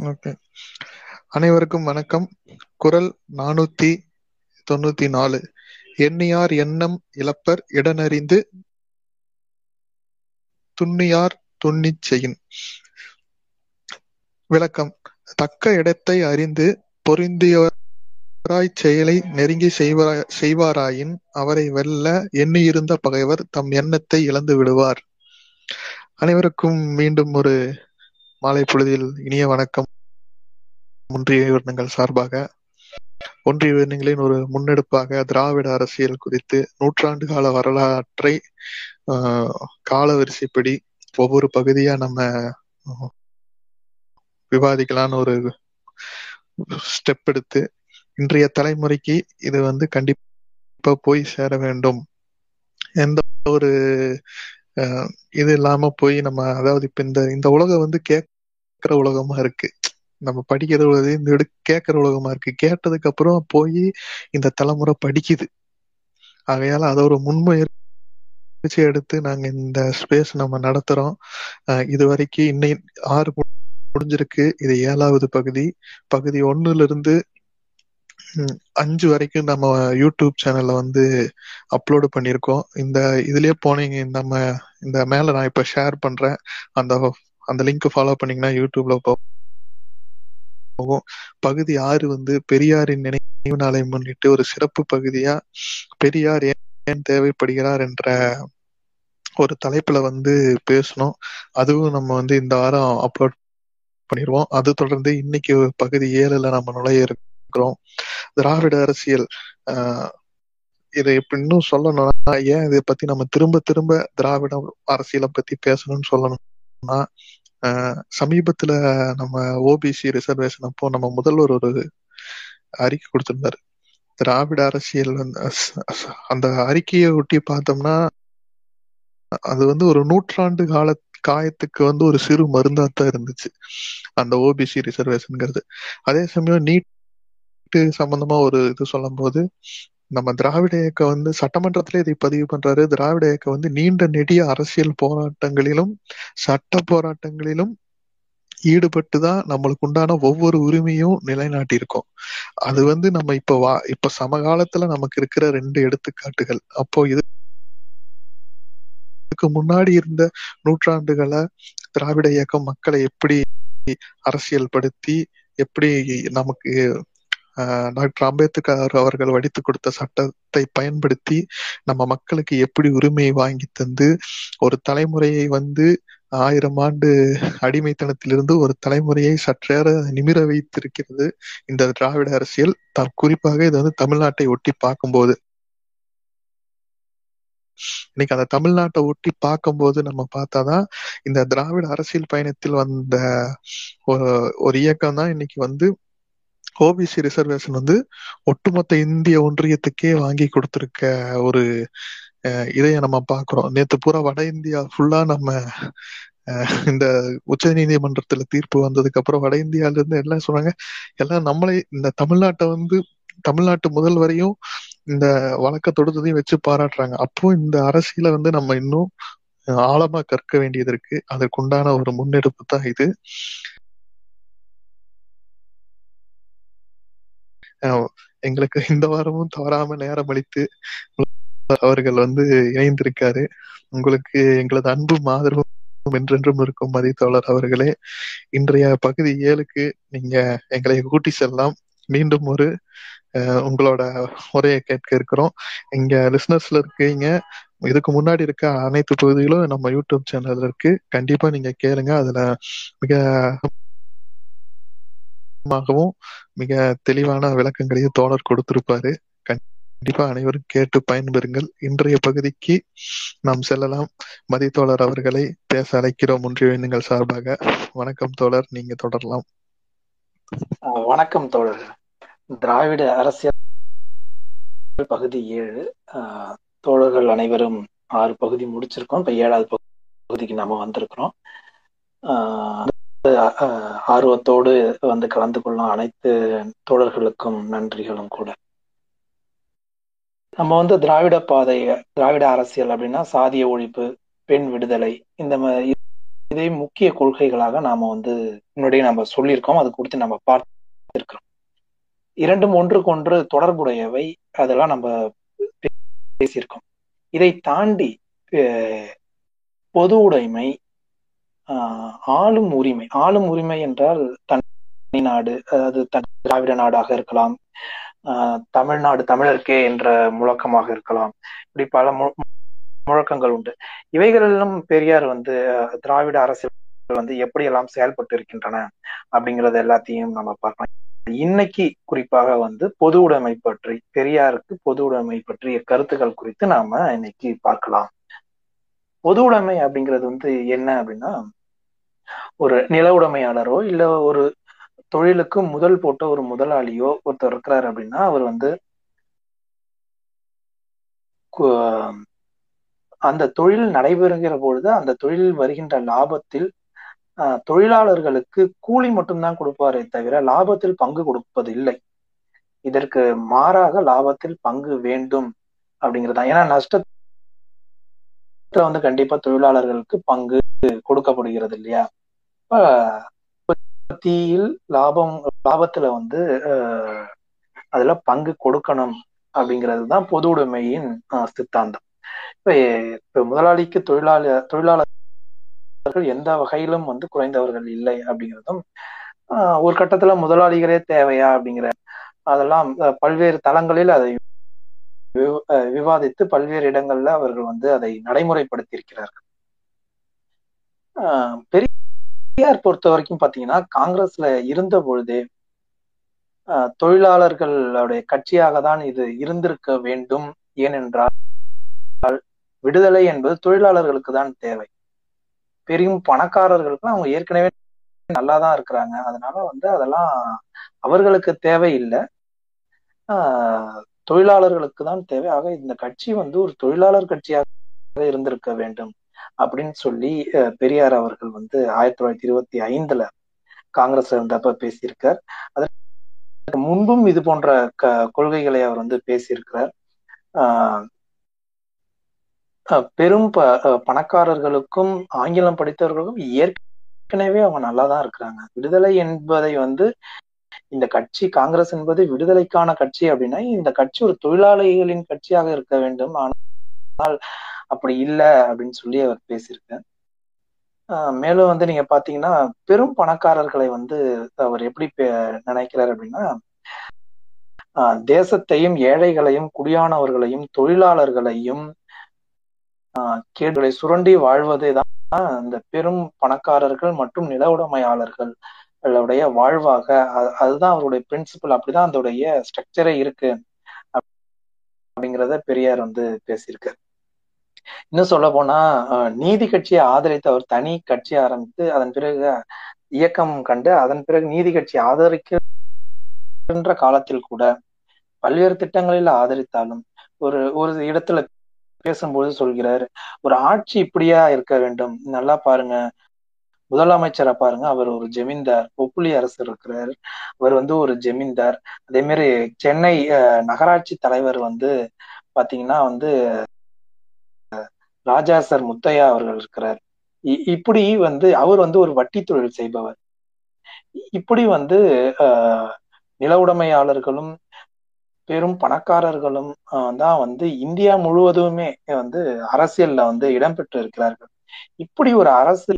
Okay அனைவருக்கும் வணக்கம். குரல் நானூத்தி தொண்ணூத்தி நாலு. எண்ணியார் எண்ணம் இழப்பர் இடனறிந்து துண்ணியார் துண்ணிச் செய்யின் விளக்கம். தக்க இடத்தை அறிந்து பொருந்தியவராய்ச் செயலை நெருங்கி செய்வாரா செய்வாராயின் அவரை வெல்ல எண்ணியிருந்த பகைவர் தம் எண்ணத்தை இழந்து விடுவார். அனைவருக்கும் மீண்டும் ஒரு மாலை பொழுதில் இனிய வணக்கம். ஒன்றிய விவரணங்கள் சார்பாக ஒன்றிய விவரணங்களின் ஒரு முன்னெடுப்பாக திராவிட அரசியல் குறித்து நூற்றாண்டு கால வரலாற்றை கால வரிசைப்படி ஒவ்வொரு பகுதியா நம்ம விவாதிக்கலான்னு ஒரு ஸ்டெப் எடுத்து இன்றைய தலைமுறைக்கு இது வந்து கண்டிப்பா போய் சேர வேண்டும். எந்த ஒரு இது இல்லாம போய் நம்ம அதாவது இப்ப இந்த இந்த உலகம் வந்து கேட்கிற உலகமா இருக்கு. நம்ம படிக்கிற உலகம் இந்த எடு கேட்கிற உலகமா இருக்கு. கேட்டதுக்கு அப்புறம் போய் இந்த தலைமுறை படிக்குது. ஆகையால அதை ஒரு முன்முயற்சி எடுத்து நாங்க இந்த ஸ்பேஸ் நம்ம நடத்துறோம். இது வரைக்கும் இன்னை ஆறு முடிஞ்சிருக்கு. இது ஏழாவது பகுதி. பகுதி ஒன்னுல இருந்து அஞ்சு வரைக்கும் நம்ம யூடியூப் சேனல்ல வந்து அப்லோடு பண்ணியிருக்கோம். இந்த இதுலயே போனீங்க நம்ம இந்த மேல நான் இப்ப ஷேர் பண்றேன். அந்த அந்த லிங்க் ஃபாலோ பண்ணீங்கன்னா யூடியூப்ல போகும். பகுதி ஆறு வந்து பெரியாரின் நினைவு நாளை முன்னிட்டு ஒரு சிறப்பு பகுதியா பெரியார் ஏன் தேவைப்படுகிறார் என்ற ஒரு தலைப்புல வந்து பேசணும். அதுவும் நம்ம வந்து இந்த வாரம் அப்லோட் பண்ணிடுவோம் அது தொடர்ந்து இன்னைக்கு பகுதி ஏழுல நம்ம நுழைய இருக்கிறோம் திராவிட அரசியல் இதை இப்ப இன்னும் சொல்லணும்னா ஏன் இதை பத்தி நம்ம திரும்ப திரும்ப திராவிட அரசியலை பத்தி பேசணும்னு சொல்லணும்னா சமீபத்துல நம்ம ஓபிசி ரிசர்வேஷன் அப்போ நம்ம முதல்வர் ஒரு அறிக்கை கொடுத்திருந்தாரு. திராவிட அரசியல் வந்து அந்த அறிக்கையை ஒட்டி பார்த்தோம்னா அது வந்து ஒரு நூற்றாண்டு கால காயத்துக்கு வந்து ஒரு சிறு மருந்தா தான் இருந்துச்சு. அந்த ஓபிசி ரிசர்வேஷன்ங்கிறது அதே சமயம் நீட்டு சம்பந்தமா ஒரு இது சொல்லும் போது நம்ம திராவிட இயக்கம் வந்து சட்டமன்றத்துல இதை பதிவு பண்றாரு. திராவிட இயக்கம் வந்து நீண்ட நெடிய அரசியல் போராட்டங்களிலும் சட்ட போராட்டங்களிலும் ஈடுபட்டு தான் நம்மளுக்கு உண்டான ஒவ்வொரு உரிமையும் நிலைநாட்டியிருக்கோம். அது வந்து நம்ம இப்ப வா இப்ப சமகாலத்துல நமக்கு இருக்கிற ரெண்டு எடுத்துக்காட்டுகள். அப்போ இது இதுக்கு முன்னாடி இருந்த நூற்றாண்டுகளை திராவிட இயக்கம் மக்களை எப்படி அரசியல் படுத்தி எப்படி நமக்கு டாக்டர் அம்பேத்கர் அவர்கள் வடித்து கொடுத்த சட்டத்தை பயன்படுத்தி நம்ம மக்களுக்கு எப்படி உரிமையை வாங்கி தந்து ஒரு தலைமுறையை வந்து ஆயிரம் ஆண்டு அடிமைத்தனத்திலிருந்து ஒரு தலைமுறையை சற்றேற நிமிர வைத்திருக்கிறது இந்த திராவிட அரசியல் த குறிப்பாக இது வந்து தமிழ்நாட்டை ஒட்டி பார்க்கும்போது. இன்னைக்கு அந்த தமிழ்நாட்டை ஒட்டி பார்க்கும்போது நம்ம பார்த்தாதான் இந்த திராவிட அரசியல் பயணத்தில் வந்த ஒரு இயக்கம் தான் இன்னைக்கு வந்து ஓபிசி ரிசர்வேஷன் வந்து ஒட்டுமொத்த இந்திய ஒன்றியத்துக்கே வாங்கி கொடுத்திருக்க ஒரு இதைய நம்ம பாக்குறோம் நேத்து பூரா வட இந்தியா ஃபுல்லா நம்ம இந்த உச்ச நீதிமன்றத்துல தீர்ப்பு வந்ததுக்கு அப்புறம் வட இந்தியால இருந்து எல்லாம் சொன்னாங்க. எல்லாம் நம்மளே இந்த தமிழ்நாட்டை வந்து தமிழ்நாட்டு முதல் வரையும் இந்த வழக்க தொடுத்ததையும் வச்சு பாராட்டுறாங்க. அப்போ இந்த அரசியல வந்து நம்ம இன்னும் ஆழமா கற்க வேண்டியது இருக்கு. அதற்குண்டான ஒரு முன்னெடுப்பு தான் இது. எங்களுக்கு இந்த வாரமும் தவறாம நேரம் அளித்து அவர்கள் வந்து இணைந்திருக்காரு. உங்களுக்கு எங்களது அன்பும் ஆதரவும் என்றென்றும் இருக்கும் மதித்தோழர் அவர்களே. இன்றைய பகுதி ஏழுக்கு நீங்க எங்களை கூட்டி செல்லலாம். மீண்டும் ஒரு உங்களோட உரையை கேட்க இருக்கிறோம். இங்க லிஸ்னர்ஸ்ல இருக்கீங்க. இதுக்கு முன்னாடி இருக்க அனைத்து பகுதிகளும் நம்ம யூடியூப் சேனல் இருக்கு. கண்டிப்பா நீங்க கேளுங்க. அதுல மிக மாகவும் மிக தெளிவான விளக்கங்களையும் தோழர் கொடுத்திருப்பாரு. கண்டிப்பா அனைவரும் கேட்டு பயன்பெறுங்கள். இன்றைய பகுதிக்கு நாம் செல்லலாம். மதித்தோழர் அவர்களை பேச அழைக்கிறோம். ஒன்றிய சார்பாக. வணக்கம் தோழர். நீங்க தொடரலாம். வணக்கம் தோழர். திராவிட அரசியல் பகுதி ஏழு. தோழர்கள் அனைவரும் ஆறு பகுதி முடிச்சிருக்கோம். இப்ப ஏழாவது பகுதிக்கு நாம வந்திருக்கிறோம். ஆர்வத்தோடு வந்து கலந்து கொள்ளும் அனைத்து தோழர்களுக்கும் நன்றிகளும் கூட. நம்ம வந்து திராவிட பாதை திராவிட அரசியல் அப்படின்னா சாதிய ஒழிப்பு பெண் விடுதலை இந்த இதே முக்கிய கொள்கைகளாக நாம வந்து முன்னாடியே நம்ம சொல்லியிருக்கோம். அது குறித்து நம்ம பார்த்திருக்கிறோம் இரண்டும் ஒன்றுக்கொன்று தொடர்புடையவை. அதெல்லாம் நம்ம பேசியிருக்கோம். இதை தாண்டி அஹ், பொது உடைமை ஆளும் உரிமை ஆளும் உரிமை என்றால் தனி நாடு அதாவது தன் திராவிட நாடாக இருக்கலாம். ஆஹ், தமிழ்நாடு தமிழர்க்கே என்ற முழக்கமாக இருக்கலாம். இப்படி பல முழக்கங்கள் உண்டு. இவைகளெல்லாம் பெரியார் வந்து திராவிட அரசியல் வந்து எப்படியெல்லாம் செயல்பட்டு இருக்கின்றன அப்படிங்கறது எல்லாத்தையும் நம்ம பார்க்கலாம். இன்னைக்கு குறிப்பாக வந்து பொது உடைமை பற்றி பெரியாருக்கு பொது உடைமை பற்றிய கருத்துக்கள் குறித்து நாம இன்னைக்கு பார்க்கலாம். பொது உடைமை அப்படிங்கிறது வந்து என்ன அப்படின்னா ஒரு நில உடைமையாளரோ இல்ல ஒரு தொழிலுக்கு முதல் போட்ட ஒரு முதலாளியோ ஒருத்தர் இருக்கிறார் அப்படின்னா அவர் வந்து அந்த தொழில் நடைபெறுகிற பொழுது அந்த தொழிலில் வருகின்ற லாபத்தில் தொழிலாளர்களுக்கு கூலி மட்டும்தான் கொடுப்பாரே தவிர லாபத்தில் பங்கு கொடுப்பது இல்லை இதற்கு மாறாக லாபத்தில் பங்கு வேண்டும் அப்படிங்கிறதா ஏன்னா நஷ்டத்துல வந்து கண்டிப்பா தொழிலாளர்களுக்கு பங்கு கொடுக்கப்படுகிறது இல்லையா? உற்பத்தியில் லாபம் லாபத்துல வந்து ஆஹ், அதுல பங்கு கொடுக்கணும் அப்படிங்கிறது தான் பொது உடைமையின் ஆஹ், சித்தாந்தம். இப்ப இப்ப முதலாளிக்கு தொழிலாளி தொழிலாளர்கள் எந்த வகையிலும் வந்து குறைந்தவர்கள் இல்லை அப்படிங்கிறதும் ஆஹ், ஒரு கட்டத்துல முதலாளிகளே தேவையா அப்படிங்கிற அதெல்லாம் அஹ், பல்வேறு தளங்களில் அதை விவ- அஹ், விவாதித்து பல்வேறு இடங்கள்ல அவர்கள் வந்து அதை நடைமுறைப்படுத்தி இருக்கிறார்கள் ஆஹ், பெரியார் பொறுத்த வரைக்கும் பாத்தீங்கன்னா காங்கிரஸ்ல இருந்த பொழுதே ஆஹ், தொழிலாளர்களுடைய கட்சியாக தான் இது இருந்திருக்க வேண்டும். ஏனென்றால் விடுதலை என்பது தொழிலாளர்களுக்கு தான் தேவை. பெரியும் பணக்காரர்களுக்கு அவங்க ஏற்கனவே நல்லா தான் இருக்கிறாங்க. அதனால வந்து அதெல்லாம் அவர்களுக்கு தேவையில்லை. ஆஹ், தொழிலாளர்களுக்கு தான் தேவை. ஆக இந்த கட்சி வந்து ஒரு தொழிலாளர் கட்சியாக இருந்திருக்க வேண்டும். அப்படின்னு சொல்லி அஹ், பெரியார் அவர்கள் வந்து ஆயிரத்தி தொள்ளாயிரத்தி இருபத்தி ஐந்துல காங்கிரஸ் இருந்தப்ப பேசியிருக்கார். அதற்கு முன்பும் இது போன்ற க கொள்கைகளை அவர் வந்து பேசியிருக்கிறார். ஆஹ் அஹ் பெரும் ப பணக்காரர்களுக்கும் ஆங்கிலம் படித்தவர்களுக்கும் ஏற்கனவே அவங்க நல்லா தான் இருக்கிறாங்க. விடுதலை என்பதை வந்து இந்த கட்சி காங்கிரஸ் என்பது விடுதலைக்கான கட்சி அப்படின்னா இந்த கட்சி ஒரு தொழிலாளிகளின் கட்சியாக இருக்க வேண்டும். ஆனால் அப்படி இல்லை அப்படின்னு சொல்லி அவர் பேசியிருக்கார். ஆஹ் மேலும் வந்து நீங்க பாத்தீங்கன்னா பெரும் பணக்காரர்களை வந்து அவர் எப்படி நினைக்கிறார் அப்படின்னா ஆஹ் தேசத்தையும் ஏழைகளையும் குடியானவர்களையும் தொழிலாளர்களையும் ஆஹ் கேடுகளை சுரண்டி வாழ்வதே தான் இந்த பெரும் பணக்காரர்கள் மற்றும் நில உடைமையாளர்கள் ளுடைய வாழ்வாக. அதுதான் அவருடைய பிரின்சிபல் அப்படிதான் அதோடைய ஸ்ட்ரக்சரே இருக்கு. அப்படிங்கிறத பெரியார் வந்து பேசியிருக்காரு. இன்னும் சொல்ல போனா நீதி கட்சியை ஆதரித்து அவர் தனி கட்சி ஆரம்பித்து அதன் பிறகு இயக்கம் கண்டு அதன் பிறகு நீதி கட்சி ஆதரிக்கின்ற காலத்தில் கூட பல்வேறு திட்டங்களில் ஆதரித்தாலும் ஒரு ஒரு இடத்துல பேசும்போது சொல்கிறார் ஒரு ஆட்சி இப்படியா இருக்க வேண்டும்? நல்லா பாருங்க. முதலமைச்சரை பாருங்க. அவர் ஒரு ஜமீன்தார். பொப்புளி அரசர் இருக்கிறார். அவர் வந்து ஒரு ஜெமீன்தார். அதே மாதிரி சென்னை அஹ், நகராட்சி தலைவர் வந்து பாத்தீங்கன்னா வந்து ராஜா சார் முத்தையா அவர்கள் இருக்கிறார். இ- இப்படி வந்து அவர் வந்து ஒரு வட்டி தொழில் செய்பவர். இப்படி வந்து ஆஹ், நில உடைமையாளர்களும் பெரும் பணக்காரர்களும் தான் வந்து இந்தியா முழுவதுமே வந்து அரசியல்ல வந்து இடம்பெற்று இருக்கிறார்கள். இப்படி ஒரு அரசு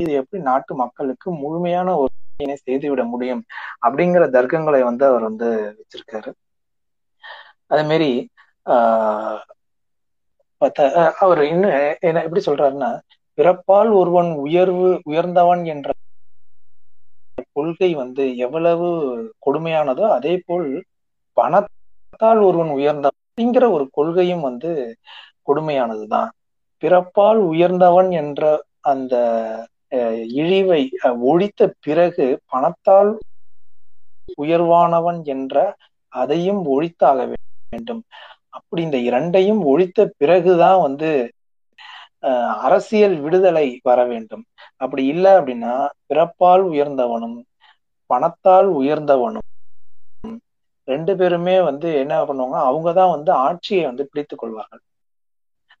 இது எப்படி நாட்டு மக்களுக்கு முழுமையான ஒரு செய்துவிட முடியும் அப்படிங்கிற தர்க்கங்களை வந்து அவர் வந்து வச்சிருக்காரு. அதே மாதிரி ஆஹ் பத்த- அவர் இன்னும் என்ன எப்படி சொல்றாருன்னா பிறப்பால் ஒருவன் உயர்வு உயர்ந்தவன் என்ற கொள்கை வந்து எவ்வளவு கொடுமையானதோ அதே போல் பணத்தால் ஒருவன் உயர்ந்தவன் அப்படிங்கிற ஒரு கொள்கையும் வந்து கொடுமையானதுதான். பிறப்பால் உயர்ந்தவன் என்ற அந்த அஹ், இழிவை அஹ், ஒழித்த பிறகு பணத்தால் உயர்வானவன் என்ற அதையும் ஒழித்தாக வேண்டும். அப்படி இந்த இரண்டையும் ஒழித்த பிறகுதான் வந்து அஹ், அரசியல் விடுதலை வர வேண்டும். அப்படி இல்லை அப்படின்னா பிறப்பால் உயர்ந்தவனும் பணத்தால் உயர்ந்தவனும் ரெண்டு பேருமே வந்து என்ன பண்ணுவாங்க அவங்க தான் வந்து ஆட்சியை வந்து பிடித்துக் கொள்வார்கள்.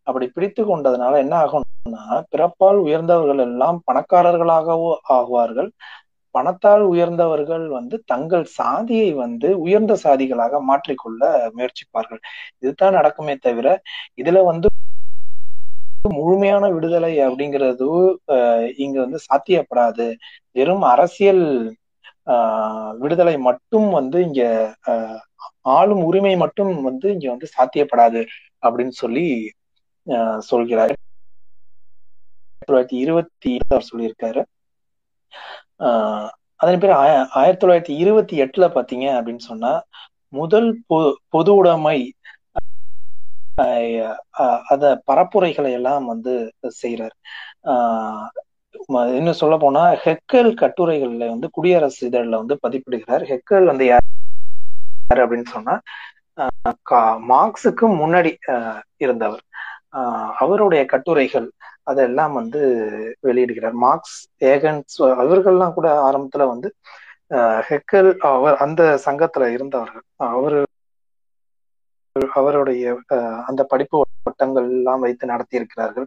அப்படி பிடித்து கொண்டதுனால என்ன ஆகும்னா பிறப்பால் உயர்ந்தவர்கள் எல்லாம் பணக்காரர்களாகவோ ஆகுவார்கள். பணத்தால் உயர்ந்தவர்கள் வந்து தங்கள் சாதியை வந்து உயர்ந்த சாதிகளாக மாற்றிக்கொள்ள முயற்சிப்பார்கள். இதுதான் நடக்குமே தவிர இதுல வந்து முழுமையான விடுதலை அப்படிங்கிறது இங்க வந்து சாத்தியப்படாது. வெறும் அரசியல் ஆஹ் விடுதலை மட்டும் வந்து இங்க ஆளும் உரிமை மட்டும் வந்து இங்க வந்து சாத்தியப்படாது அப்படின்னு சொல்லி சொல்கிறார். தொள்ளாயிரத்தி இருபத்தி அவர் சொல்லியிருக்காரு. அதன் பேர் ஆயிரத்தி தொள்ளாயிரத்தி இருபத்தி எட்டுல பாத்தீங்க அப்படின்னு சொன்னா முதல் பொது உடைமை அத பரப்புரைகளை எல்லாம் வந்து செய்யறார் ஆஹ் இன்னும் சொல்ல போனா ஹெக்கல் கட்டுரைகள்ல வந்து குடியரசு இதழில் வந்து பதிப்பிடுகிறார். ஹெக்கல் வந்து யார் அப்படின்னு சொன்னா மார்க்ஸுக்கு முன்னாடி இருந்தவர். அவருடைய கட்டுரைகள் அதெல்லாம் வந்து வெளியிடுகிறார். மார்க்ஸ் ஏகன்ஸ் அவர்கள்லாம் கூட ஆரம்பத்துல வந்து ஹெக்கல் அவர் அந்த சங்கத்துல இருந்தவர்கள். அவரு அவருடைய அந்த படிப்பு வட்டங்கள் எல்லாம் வைத்து நடத்தி இருக்கிறார்கள்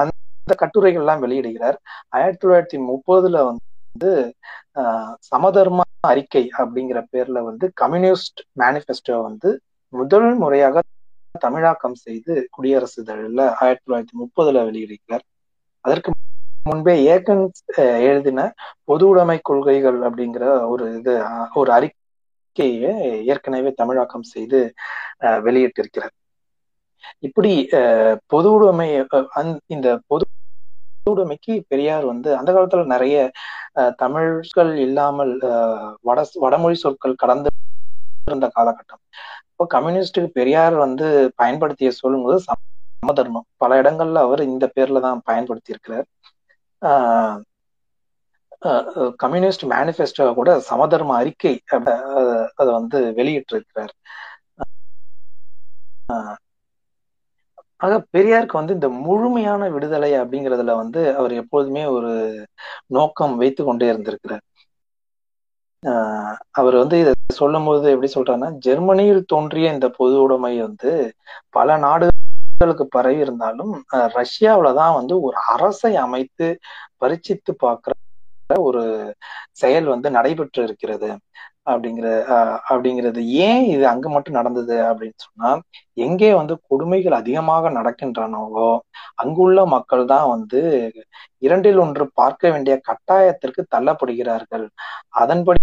அந்த கட்டுரைகள் எல்லாம் வெளியிடுகிறார். ஆயிரத்தி தொள்ளாயிரத்தி முப்பதுல வந்து சமதர்ம அறிக்கை அப்படிங்கிற பேர்ல வந்து கம்யூனிஸ்ட் மேனிபெஸ்டோ வந்து முதல் முறையாக தமிழாக்கம் செய்து குடியரசு இதழில் ஆயிரத்தி தொள்ளாயிரத்தி முப்பதுல வெளியிடுகிறார். அதற்கு முன்பே ஏகன் எழுதின பொது உடைமை கொள்கைகள் அப்படிங்கிற ஒரு இது ஒரு அறிக்கையை ஏற்கனவே தமிழாக்கம் செய்து வெளியிட்டிருக்கிறார். இப்படி பொது உடைமை இந்த பொது உடைமைக்கு பெரியார் வந்து அந்த காலத்துல நிறைய தமிழ்கள் இல்லாமல் வட வடமொழி சொற்கள் கடந்து இருந்த காலகட்டம். இப்போ கம்யூனிஸ்டுக்கு பெரியார் வந்து பயன்படுத்திய சொல்லும்போது சமதர்மம் பல இடங்கள்ல அவர் இந்த பேர்ல தான் பயன்படுத்தி இருக்கிறார் கம்யூனிஸ்ட் மேனிஃபெஸ்டோ கூட சமதர்ம அறிக்கை அதை வந்து வெளியிட்டு இருக்கிறார் ஆக பெரியாருக்கு வந்து இந்த முழுமையான விடுதலை அப்படிங்கிறதுல வந்து அவர் எப்போதுமே ஒரு நோக்கம் வைத்து கொண்டே இருந்திருக்கிறார். அவர் வந்து இதை சொல்லும் போது எப்படி சொல்றாருன்னா ஜெர்மனியில் தோன்றிய இந்த பொது உடைமை வந்து பல நாடுகளுக்கு பரவி இருந்தாலும் ரஷ்யாவில தான் வந்து ஒரு அரசை அமைத்து பரிச்சித்து பார்க்கிற ஒரு செயல் வந்து நடைபெற்று இருக்கிறது. அப்படிங்கிற அப்படிங்கிறது ஏன் இது அங்க மட்டும் நடந்தது அப்படின்னு சொன்னா எங்கே வந்து கொடுமைகள் அதிகமாக நடக்கின்றனவோ அங்குள்ள மக்கள் தான் வந்து இரண்டில் ஒன்று பார்க்க வேண்டிய கட்டாயத்திற்கு தள்ளப்படுகிறார்கள். அதன்படி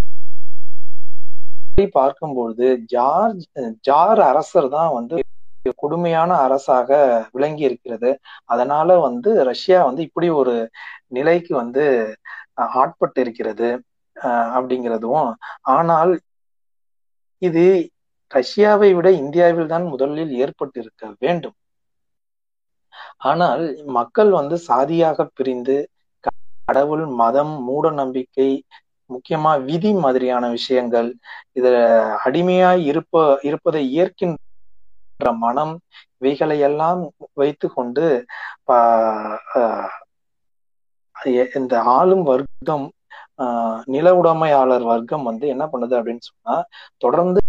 பார்க்கும்பொழுது ஜார்ஜ் ஜார் அரசர் தான் வந்து கொடுமையான அரசாக விளங்கி இருக்கிறது. அதனால வந்து ரஷ்யா வந்து இப்படி ஒரு நிலைக்கு வந்து ஆட்பட்டு இருக்கிறது அப்படிங்கிறதும். ஆனால் இது ரஷ்யாவை விட இந்தியாவில் தான் முதலில் ஏற்பட்டிருக்க வேண்டும். ஆனால் மக்கள் வந்து சாதியாக பிரிந்து கடவுள் மதம் மூட நம்பிக்கை முக்கியமா விதி மாதிரியான விஷயங்கள் இத அடிமையாய் இருப்ப இருப்பதை ஏற்கின்ற மனம் இவைகளை எல்லாம் வைத்து கொண்டு இந்த ஆளும் வர்க்கம் ஆஹ் நில உடைமையாளர் வர்க்கம் வந்து என்ன பண்ணுது அப்படின்னு சொன்னா தொடர்ந்து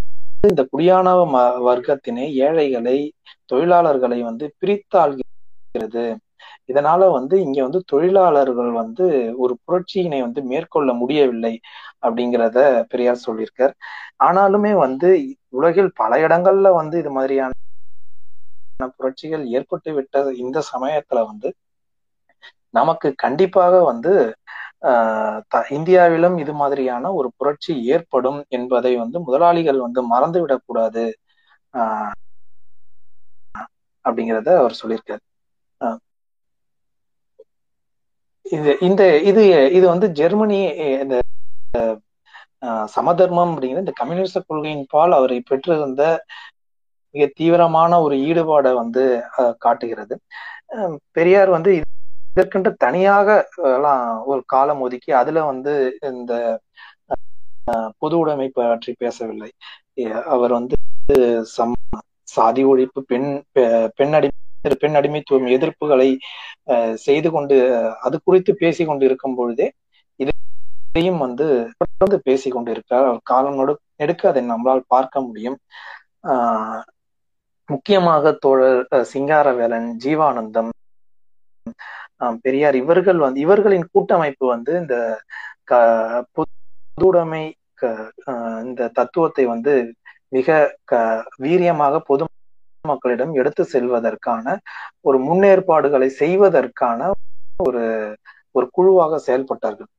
இந்த குடியானவ வர்க்கத்தினை ஏழைகளை தொழிலாளர்களை வந்து பிரித்தாள்கிறது. இதனால வந்து இங்க வந்து தொழிலாளர்கள் வந்து ஒரு புரட்சியினை வந்து மேற்கொள்ள முடியவில்லை அப்படிங்கிறத பெரியார் சொல்லியிருக்கார். ஆனாலுமே வந்து உலகில் பல இடங்கள்ல வந்து இது மாதிரியான புரட்சிகள் ஏற்பட்டு விட்ட இந்த சமயத்துல வந்து நமக்கு கண்டிப்பாக வந்து ஆஹ் இந்தியாவிலும் இது மாதிரியான ஒரு புரட்சி ஏற்படும் என்பதை வந்து முதலாளிகள் வந்து மறந்து விடக்கூடாது ஆஹ் அப்படிங்கிறத அவர் சொல்லியிருக்காரு. இது இந்த இது இது வந்து ஜெர்மனி இந்த சமதர்மம் அப்படிங்கிற இந்த கம்யூனிச கொள்கையின் பால் அவரை பெற்றிருந்த மிக தீவிரமான ஒரு ஈடுபாடை வந்து காட்டுகிறது. பெரியார் வந்து இதற்கென்று தனியாக எல்லாம் ஒரு காலம் ஒதுக்கி அதுல வந்து இந்த பொது உடைமை பற்றி பேசவில்லை. அவர் வந்து சம் சாதி ஒழிப்பு பெண் பெண் பெண் அடிமைத்துவம் எதிர்ப்புகளை செய்து கொண்டு அது குறித்து பேசி கொண்டு இருக்கும் பொழுதே இதையும் வந்து தொடர்ந்து பேசி கொண்டு இருக்கிறார் அவர் காலம் நடு நெடுக்க அதை நம்மளால் பார்க்க முடியும். ஆஹ் முக்கியமாக தோழர் சிங்காரவேலன் ஜீவானந்தம் பெரியார் இவர்கள் வந்து இவர்களின் கூட்டமைப்பு வந்து இந்த பொதுடைமை இந்த தத்துவத்தை வந்து மிக க வீரியமாக பொது மக்களிடம் எடுத்து செல்வதற்கான ஒரு முன்னேற்பாடுகளை செய்வதற்கான ஒரு ஒரு குழுவாக செயல்பட்டார்கள்.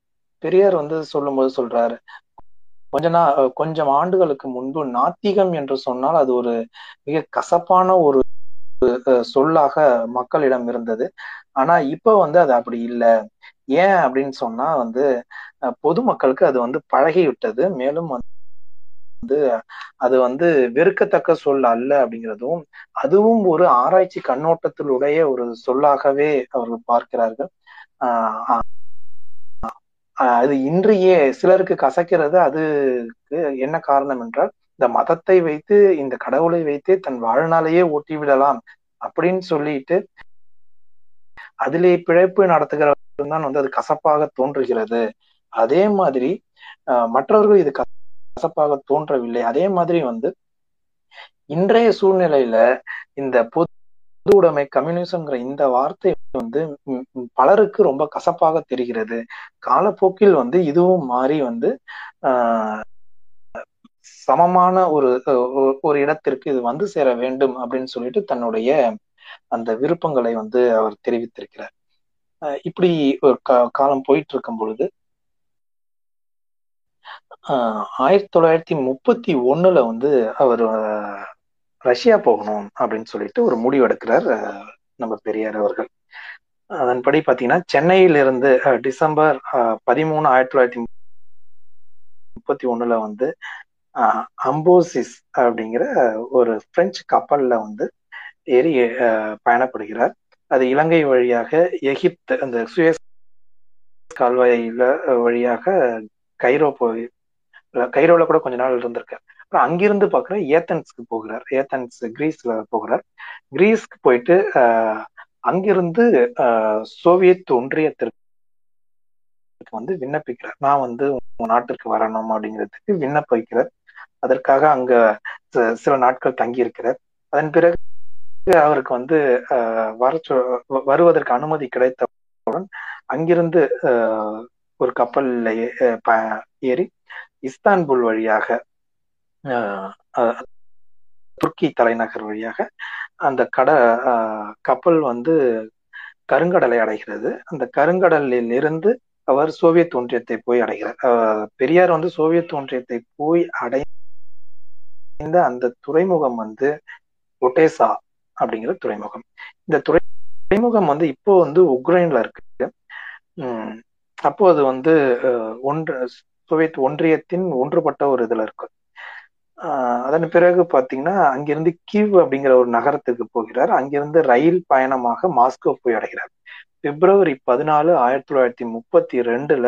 பெரியார் வந்து சொல்லும்போது சொல்றாரு கொஞ்ச நா கொஞ்சம் ஆண்டுகளுக்கு முன்பு நாத்திகம் என்று சொன்னால் அது ஒரு மிக கசப்பான ஒரு சொல்லாக மக்களிடம் இருந்தது. ஆனா இப்ப வந்து அது அப்படி இல்லை. ஏன் அப்படின்னு சொன்னா வந்து பொதுமக்களுக்கு அது வந்து பழகிவிட்டது. மேலும் வந்து வந்து அது வந்து வெறுக்கத்தக்க சொல் அல்ல அப்படிங்கிறதும் அதுவும் ஒரு ஆராய்ச்சி கண்ணோட்டத்திலுடைய ஒரு சொல்லாகவே அவர்கள் பார்க்கிறார்கள். ஆஹ் அது இன்றைய சிலருக்கு கசக்கிறது. அதுக்கு என்ன காரணம் என்றால் இந்த மதத்தை வைத்து இந்த கடவுளை வைத்து தன் வாழ்நாளையே ஓட்டி விடலாம் அப்படின்னு சொல்லிட்டு அதிலே பிழைப்பு நடத்துகிறவர்கள் தான் வந்து அது கசப்பாக தோன்றுகிறது. அதே மாதிரி மற்றவர்கள் இது கசப்பாக தோன்றவில்லை. அதே மாதிரி வந்து இன்றைய சூழ்நிலையில இந்த பொது உடைமை கம்யூனிசம்ங்கிற இந்த வார்த்தை வந்து பலருக்கு ரொம்ப கசப்பாக தெரிகிறது. காலப்போக்கில் வந்து இதுவும் மாறி வந்து ஆஹ் சமமான ஒரு ஒரு இடத்திற்கு இது வந்து சேர வேண்டும் அப்படின்னு சொல்லிட்டு தன்னுடைய அந்த விருப்பங்களை வந்து அவர் தெரிவித்திருக்கிறார். இப்படி ஒரு காலம் போயிட்டு இருக்கும் பொழுது ஆயிரத்தி தொள்ளாயிரத்தி முப்பத்தி ஒண்ணுல வந்து அவர் ரஷ்யா போகணும் அப்படின்னு சொல்லிட்டு ஒரு முடிவு எடுக்கிறார் நம்ம பெரியார் அவர்கள். அதன்படி பாத்தீங்கன்னா சென்னையிலிருந்து டிசம்பர் பதிமூணு ஆயிரத்தி தொள்ளாயிரத்தி முப்பத்தி ஒண்ணுல வந்து அம்போசிஸ் அப்படிங்கிற ஒரு பிரெஞ்சு கப்பல்ல வந்து ஏறி பயணப்படுகிறார். அது இலங்கை வழியாக எகிப்து அந்த சுயஸ் கால்வாயில வழியாக கைரோ போய் கைரோல கூட கொஞ்ச நாள் இருந்திருக்கார். அப்புறம் அங்கிருந்து பாக்குற ஏத்தன்ஸ்க்கு போகிறார். ஏத்தன்ஸ் கிரீஸ்ல போகிறார். கிரீஸ்க்கு போயிட்டு அங்கிருந்து சோவியத் ஒன்றியத்திற்கு வந்து விண்ணப்பிக்கிறார். நான் வந்து உங்க நாட்டிற்கு வரணும் அப்படிங்கிறதுக்கு விண்ணப்பிக்கிறார். அதற்காக அங்க சில நாட்கள் தங்கி இருக்கிறார் அதன் பிறகு அவருக்கு வந்து வர வருவதற்கு அனுமதி கிடைத்தவுடன் அங்கிருந்து ஒரு கப்பல்ல ஏறி இஸ்தான்புல் வழியாக துருக்கி தலைநகர் வழியாக அந்த கட கப்பல் வந்து கருங்கடலை அடைகிறது. அந்த கருங்கடலில் இருந்து அவர் சோவியத் ஒன்றியத்தை போய் அடைகிறார். பெரியார் வந்து சோவியத் ஒன்றியத்தை போய் அடைந்த அந்த துறைமுகம் வந்து ஒட்டேசா அப்படிங்கிற துறைமுகம். இந்த துறைமுகம் வந்து இப்போ வந்து உக்ரைன்ல இருக்கு. உம் அப்போ அது வந்து ஒன்று சோவியத் ஒன்றியத்தின் ஒன்றுபட்ட ஒரு இதுல இருக்கு. அதன் பிறகு பாத்தீங்கன்னா அங்கிருந்து கீவ் அப்படிங்கிற ஒரு நகரத்துக்கு போகிறார். அங்கிருந்து ரயில் பயணமாக மாஸ்கோ போய் அடைகிறார். பிப்ரவரி பதினாலு ஆயிரத்தி தொள்ளாயிரத்தி முப்பத்தி ரெண்டுல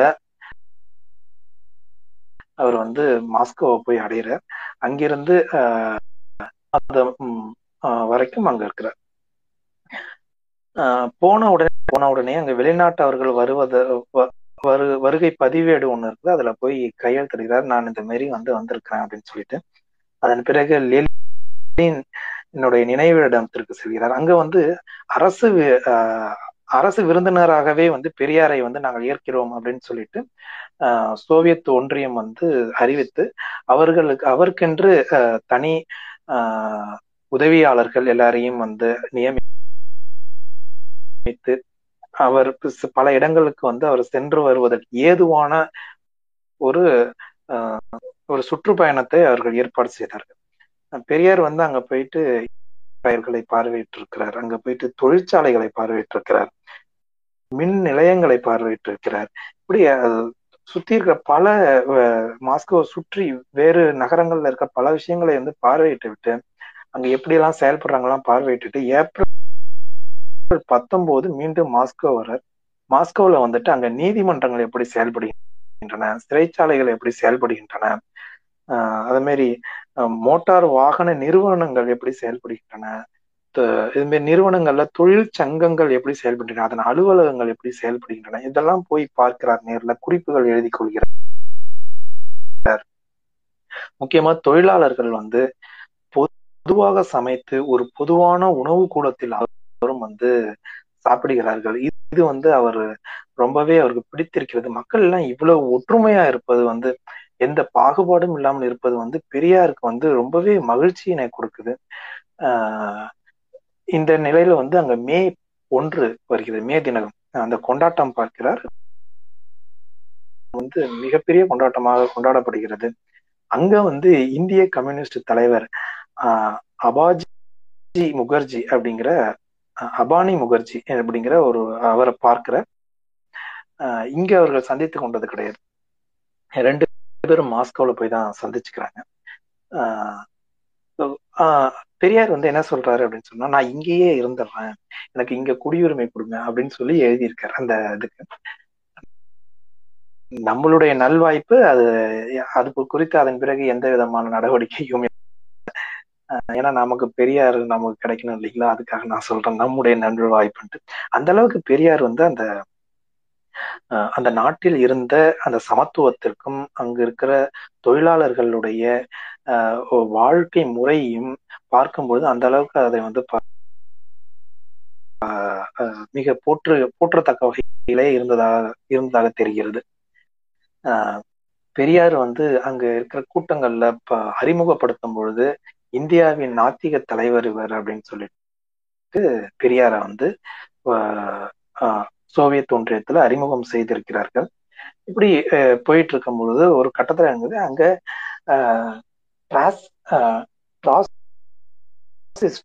அவர் வந்து மாஸ்கோவை போய் அடைகிறார். அங்கிருந்து வரைக்கும் அங்க இருக்கிறார். போன உடனே போன உடனே அங்க வெளிநாட்டவர்கள் வருவத வரு வருகை பதிவேடு ஒன்று இருக்குது. அதுல போய் கையெழுத்திடுகிறார் நான் இந்த மாரி வந்து வந்திருக்கிறேன் அப்படின்னு சொல்லிட்டு. அதன் பிறகு லெலின் என்னுடைய நினைவிடத்திற்கு செல்கிறார். அங்க வந்து அரசு அரசு விருந்தினராகவே வந்து பெரியாரை வந்து நாங்கள் ஏற்கிறோம் அப்படின்னு சொல்லிட்டு சோவியத் ஒன்றியம் வந்து அறிவித்து அவர்களுக்கு அவருக்கென்று தனி உதவியாளர்கள் எல்லாரையும் வந்து நியமி அவர் பல இடங்களுக்கு வந்து அவர் சென்று வருவதற்கு ஏதுவான ஒரு ஒரு சுற்றுப்பயணத்தை அவர்கள் ஏற்பாடு செய்தார்கள். பெரியார் வந்து அங்க போயிட்டு பயிர்களை பார்வையிட்டு இருக்கிறார் அங்க போயிட்டு தொழிற்சாலைகளை பார்வையிட்டு இருக்கிறார் மின் நிலையங்களை பார்வையிட்டு இருக்கிறார் இப்படி சுத்தி இருக்கிற பல மாஸ்கோ சுற்றி வேறு நகரங்கள்ல இருக்க பல விஷயங்களை வந்து பார்வையிட்டு விட்டு அங்க எப்படி எல்லாம் செயல்படுறாங்கலாம் பார்வையிட்டுட்டு ஏப்ரல் பத்தொன்பது மீண்டும் மாஸ்கோ வர்றார். மாஸ்கோவில் வந்துட்டு அங்க நீதிமன்றங்கள் எப்படி செயல்படுகின்றன சிறைச்சாலைகள் எப்படி செயல்படுகின்றன அதே மாதிரி மோட்டார் வாகன நிறுவனங்கள் எப்படி செயல்படுகின்றன இதுமாரி நிறுவனங்கள்ல தொழில் சங்கங்கள் எப்படி செயல்படுகின்றன அதன் அலுவலகங்கள் எப்படி செயல்படுகின்றன இதெல்லாம் போய் பார்க்கிறார் நேர்ல குறிப்புகள் எழுதி கொள்கிறார். முக்கியமா தொழிலாளர்கள் வந்து பொதுவாக சமைத்து ஒரு பொதுவான உணவு கூடத்தில் எல்லோரும் வந்து சாப்பிடுகிறார்கள். இது வந்து அவர் ரொம்பவே அவருக்கு பிடித்திருக்கிறது. மக்கள் எல்லாம் இவ்வளவு ஒற்றுமையா இருப்பது வந்து எந்த பாகுபாடும் இல்லாமல் இருப்பது வந்து பெரியாருக்கு வந்து ரொம்பவே மகிழ்ச்சியினை கொடுக்குது. ஆஹ் இந்த நிலையில வந்து அங்க மே ஒன்று வருகிறது. மே தினம் அந்த கொண்டாட்டம் பார்க்கிறார். வந்து மிகப்பெரிய கொண்டாட்டமாக கொண்டாடப்படுகிறது. அங்க வந்து இந்திய கம்யூனிஸ்ட் தலைவர் ஆஹ் அபாஜி முகர்ஜி அப்படிங்கிற அபானி முகர்ஜி அப்படிங்கிற ஒரு அவரை பார்க்கிற இங்க அவர்கள் சந்தித்து கொண்டது கிடையாது. ரெண்டு பேரும் மாஸ்கோல போய் தான் சந்திச்சுக்கிறாங்க. பெரியார் வந்து என்ன சொல்றாரு அப்படின்னு சொன்னா நான் இங்கேயே இருந்துடுறேன். எனக்கு இங்க குடியுரிமை கொடுங்க அப்படின்னு சொல்லி எழுதியிருக்காரு அந்த இதுக்கு. நம்மளுடைய நல்வாய்ப்பு அது அது குறித்து அதன் பிறகு எந்த விதமான நடவடிக்கையும் ஏன்னா நமக்கு பெரியார் நமக்கு கிடைக்கணும் இல்லைங்களா? அதுக்காக நான் சொல்றேன். நம்முடைய நன்று வாய்ப்புன்ட்டு அந்த அளவுக்கு பெரியார் வந்து அந்த அந்த நாட்டில் இருந்த அந்த சமத்துவத்திற்கும் அங்கு இருக்கிற தொழிலாளர்களுடைய வாழ்க்கை முறையும் பார்க்கும்போது அந்த அளவுக்கு அதை வந்து மிக போற்று போற்றத்தக்க வகையிலே இருந்ததாக இருந்ததாக தெரிகிறது. பெரியார் வந்து அங்க இருக்கிற கூட்டங்கள்ல அறிமுகப்படுத்தும் பொழுது இந்தியாவின் நாத்திக தலைவர் இவர் அப்படின்னு சொல்லிட்டு பெரியார வந்து சோவியத் ஒன்றியத்துல அறிமுகம் செய்திருக்கிறார்கள். இப்படி போயிட்டு இருக்கும் பொழுது ஒரு கட்டத்துல இருந்தது. அங்க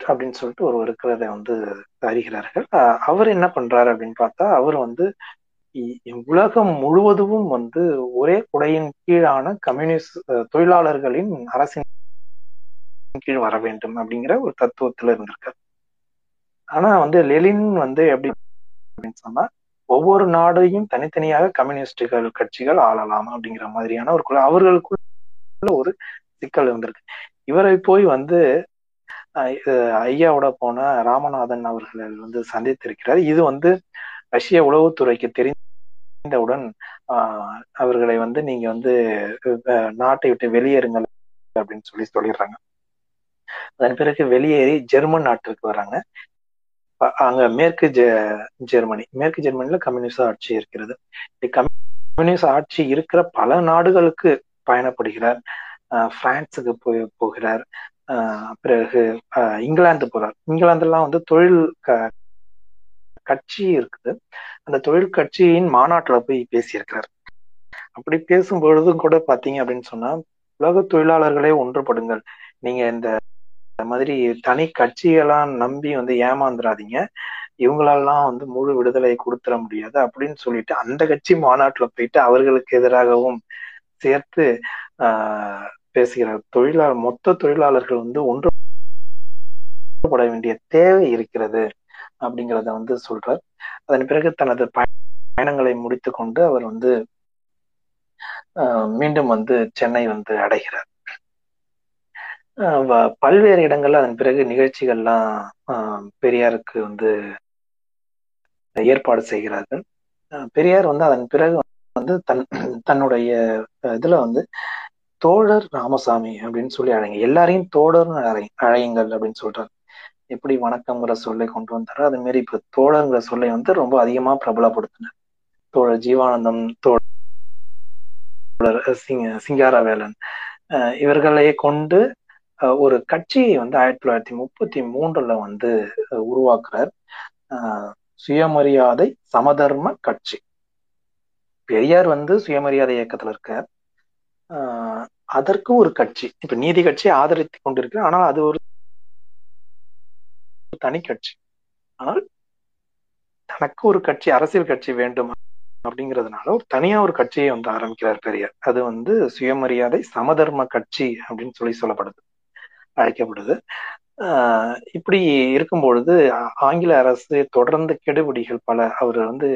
அப்படின்னு சொல்லிட்டு ஒரு இருக்கிறத வந்து அறிகிறார்கள். அவர் என்ன பண்றாரு அப்படின்னு பார்த்தா அவர் வந்து உலகம் முழுவதும் வந்து ஒரே குடையின் கீழான கம்யூனிஸ்ட் தொழிலாளர்களின் அரசின் கீழ் வர வேண்டும் அப்படிங்கிற ஒரு தத்துவத்துல இருந்திருக்காரு ஆனா வந்து லெலின் வந்து எப்படி அப்படின்னு சொன்னா ஒவ்வொரு நாடையும் தனித்தனியாக கம்யூனிஸ்டுகள் கட்சிகள் ஆளலாம் அப்படிங்கிற மாதிரியான ஒரு அவர்களுக்குள்ள ஒரு சிக்கல் இருந்திருக்கு. இவரை போய் வந்து ஐயாவோட போன ராமநாதன் அவர்கள் வந்து சந்தித்திருக்கிறார். இது வந்து ரஷ்ய உளவுத்துறைக்கு தெரிந்தவுடன் அவர்களை வந்து நீங்க வந்து நாட்டை விட்டு வெளியேறுங்கள் அப்படின்னு சொல்லி சொல்லிடுறாங்க. அதன் பிறகு வெளியேறி ஜெர்மன் நாட்டிற்கு வராங்க. அங்க மேற்கு ஜெர்மனி மேற்கு ஜெர்மனில கம்யூனிஸ்ட் ஆட்சி இருக்கிறது. கம்யூனிஸ்ட் ஆட்சி இருக்கிற பல நாடுகளுக்கு பயணப்படுகிறார். பிரான்ஸுக்கு போய் போகிறார். பிறகு இங்கிலாந்து போறார். இங்கிலாந்துலாம் வந்து தொழில் கட்சி இருக்குது. அந்த தொழில் கட்சியின் மாநாட்டுல போய் பேசியிருக்கிறார். அப்படி பேசும் பொழுதும் கூட பாத்தீங்க அப்படின்னு சொன்னா உலக தொழிலாளர்களே ஒன்றுபடுங்கள். நீங்க இந்த மாதிரி தனி கட்சிகளாம் நம்பி வந்து ஏமாந்துடாதீங்க இவங்களெல்லாம் வந்து முழு விடுதலை கொடுத்துட முடியாது அப்படின்னு சொல்லிட்டு அந்த கட்சி மாநாட்டுல போயிட்டு அவர்களுக்கு எதிராகவும் சேர்த்து பேசுகிறார் தொழிலாளர் மொத்த தொழிலாளர்கள் வந்து ஒன்றுபட வேண்டிய தேவை இருக்கிறது அப்படிங்கிறத வந்து சொல்றார். அதன் பிறகு தனது பயணங்களை முடித்து கொண்டு அவர் வந்து மீண்டும் வந்து சென்னை வந்து அடைகிறார். பல்வேறு இடங்கள்ல அதன் பிறகு நிகழ்ச்சிகள்லாம் பெரியாருக்கு வந்து ஏற்பாடு செய்கிறார்கள். பெரியார் வந்து அதன் பிறகு வந்து தன் தன்னுடைய இதுல வந்து தோழர் ராமசாமி அப்படின்னு சொல்லி அழைங்க எல்லாரையும் தோழர் அழை அழையுங்கள் அப்படின்னு சொல்றாரு. எப்படி வணக்கம்ங்கிற சொல்லை கொண்டு வந்தாரோ அது மாரி இப்ப தோழர்ங்கிற சொல்லை வந்து ரொம்ப அதிகமா பிரபலப்படுத்தினார். தோழர் ஜீவானந்தம் தோழர் சிங்க சிங்காரவேலன் இவர்களை கொண்டு ஒரு கட்சியை வந்து ஆயிரத்தி தொள்ளாயிரத்தி முப்பத்தி மூன்றுல வந்து உருவாக்குறார். சுயமரியாதை சமதர்ம கட்சி. பெரியார் வந்து சுயமரியாதை இயக்கத்துல இருக்கார். அதற்கு ஒரு கட்சி. இப்ப நீதி கட்சியை ஆதரித்து கொண்டிருக்கு ஆனால் அது ஒரு தனி கட்சி. ஆனால் தனக்கு ஒரு கட்சி அரசியல் கட்சி வேண்டும் அப்படிங்கிறதுனால ஒரு தனியா ஒரு கட்சியை வந்து ஆரம்பிக்கிறார் பெரியார். அது வந்து சுயமரியாதை சமதர்ம கட்சி அப்படின்னு சொல்லி சொல்லப்படுது. அழைக்கப்படுது. ஆஹ் இப்படி இருக்கும் பொழுது ஆங்கில அரசு தொடர்ந்து கெடுபிடிகள் பல அவர் வந்து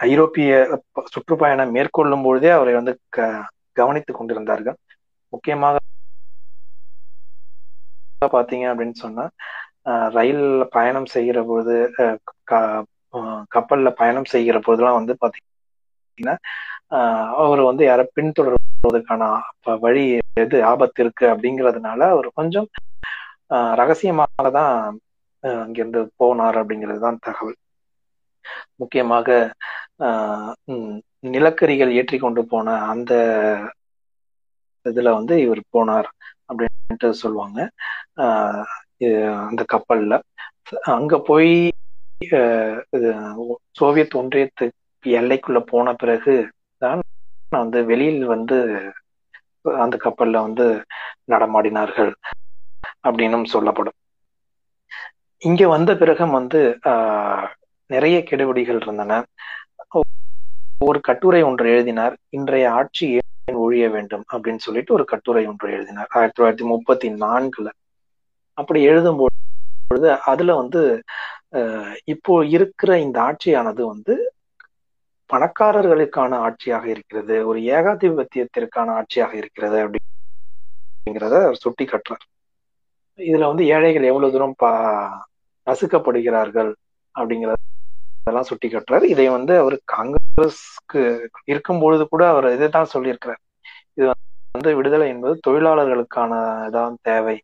ஐரோப்பிய சுற்றுப்பயணம் மேற்கொள்ளும் பொழுதே அவரை வந்து க கவனித்துக் கொண்டிருந்தார்கள். முக்கியமாக பாத்தீங்க அப்படின்னு சொன்னா ரயில் பயணம் செய்கிற பொழுது கப்பல்ல பயணம் செய்கிற பொழுதுலாம் வந்து பாத்தீங்கன்னா அவர் வந்து யார பின்தொடர்வதற்கான வழி எது ஆபத்து இருக்கு அப்படிங்கிறதுனால அவர் கொஞ்சம் ரகசியமாக தான் அங்கிருந்து போனார் அப்படிங்கிறது தான் தகவல். முக்கியமாக நிலக்கரிகள் ஏற்றி கொண்டு போன அந்த இதுல வந்து இவர் போனார் அப்படின்ட்டு சொல்லுவாங்க. அந்த கப்பல்ல. அங்க போய் சோவியத் ஒன்றியத்துக்கு எல்லைக்குள்ள போன பிறகு தான் வந்து வெளியில் வந்து அந்த கப்பல்ல வந்து நடமாடினார்கள் அப்படின்னும் சொல்லப்படும். இங்க வந்த பிறகும் வந்து ஆஹ் நிறைய கெடுபிடிகள் இருந்தன. ஒரு கட்டுரை ஒன்று எழுதினார் இன்றைய ஆட்சி ஏன் ஒழிய வேண்டும்? அப்படின்னு சொல்லிட்டு ஒரு கட்டுரை ஒன்று எழுதினார் ஆயிரத்தி தொள்ளாயிரத்தி முப்பத்தி நான்குல. அப்படி எழுதும் பொழுது அதுல வந்து இப்போ இருக்கிற இந்த ஆட்சியானது வந்து பணக்காரர்களுக்கான ஆட்சியாக இருக்கிறது ஒரு ஏகாதிபத்தியத்திற்கான ஆட்சியாக இருக்கிறது அப்படிங்கிறத அவர் சுட்டி காட்டுறார் இதுல வந்து ஏழைகள் எவ்வளவு தூரம் பா நசுக்கப்படுகிறார்கள் அப்படிங்கிறதெல்லாம் சுட்டி காட்டுறாரு இதை வந்து அவர் காங்கிரஸ்க்கு இருக்கும் பொழுது கூட அவர் இதை தான் சொல்லியிருக்கிறார். இது வந்து விடுதலை என்பது தொழிலாளர்களுக்கான தான் தேவை.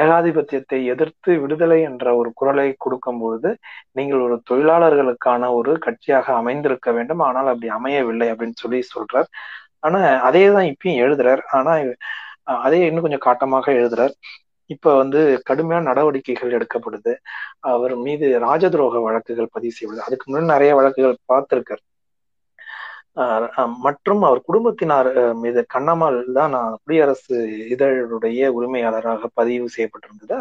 ஏகாதிபத்தியத்தை எதிர்த்து விடுதலை என்ற ஒரு குரலை கொடுக்கும் பொழுது நீங்கள் ஒரு தொழிலாளர்களுக்கான ஒரு கட்சியாக அமைந்திருக்க வேண்டும். ஆனால் அப்படி அமையவில்லை அப்படின்னு சொல்லி சொல்றார். ஆனா அதே தான் இப்பயும் எழுதுறார். ஆனா அதே இன்னும் கொஞ்சம் காட்டமாக எழுதுறார். இப்ப வந்து கடுமையான நடவடிக்கைகள் எடுக்கப்படுது. அவர் மீது ராஜதுரோக வழக்குகள் பதிவு செய்வது அதுக்கு முன்னாடி நிறைய வழக்குகள் பார்த்திருக்கார். மற்றும் அவர் குடும்பத்தினார் மீது கண்ணம்மாள் தான் குடியரசு இதழுடைய உரிமையாளராக பதிவு செய்யப்பட்டிருந்தது.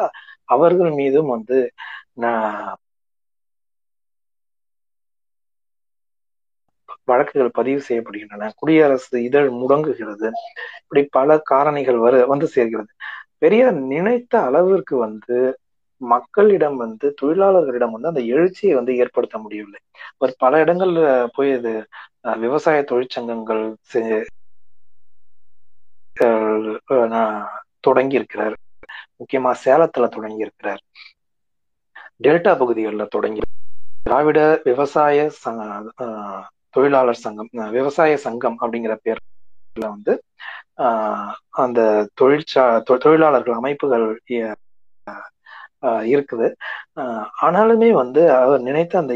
அவர்கள் மீதும் வந்து வழக்குகள் பதிவு செய்யப்படுகின்றன. குடியரசு இதழ் முடங்குகிறது. இப்படி பல காரணிகள் வரு வந்து சேர்கிறது. பெரியார் நினைத்த அளவிற்கு வந்து மக்களிடம் வந்து தொழிலாளர்களிடம் வந்து அந்த எழுச்சியை வந்து ஏற்படுத்த முடியவில்லை. ஒரு பல இடங்கள்ல போய் இது விவசாய தொழிற்சங்கங்கள் தொடங்கி இருக்கிறார் முக்கியமா சேலத்துல தொடங்கி இருக்கிறார் டெல்டா பகுதிகளில் தொடங்கி திராவிட விவசாய சங்க தொழிலாளர் சங்கம் விவசாய சங்கம் அப்படிங்கிற பேர்ல வந்து அந்த தொழிற்சா தொழிலாளர்கள் அமைப்புகள் இருக்குது. ஆனாலுமே வந்து அவர் நினைத்த அந்த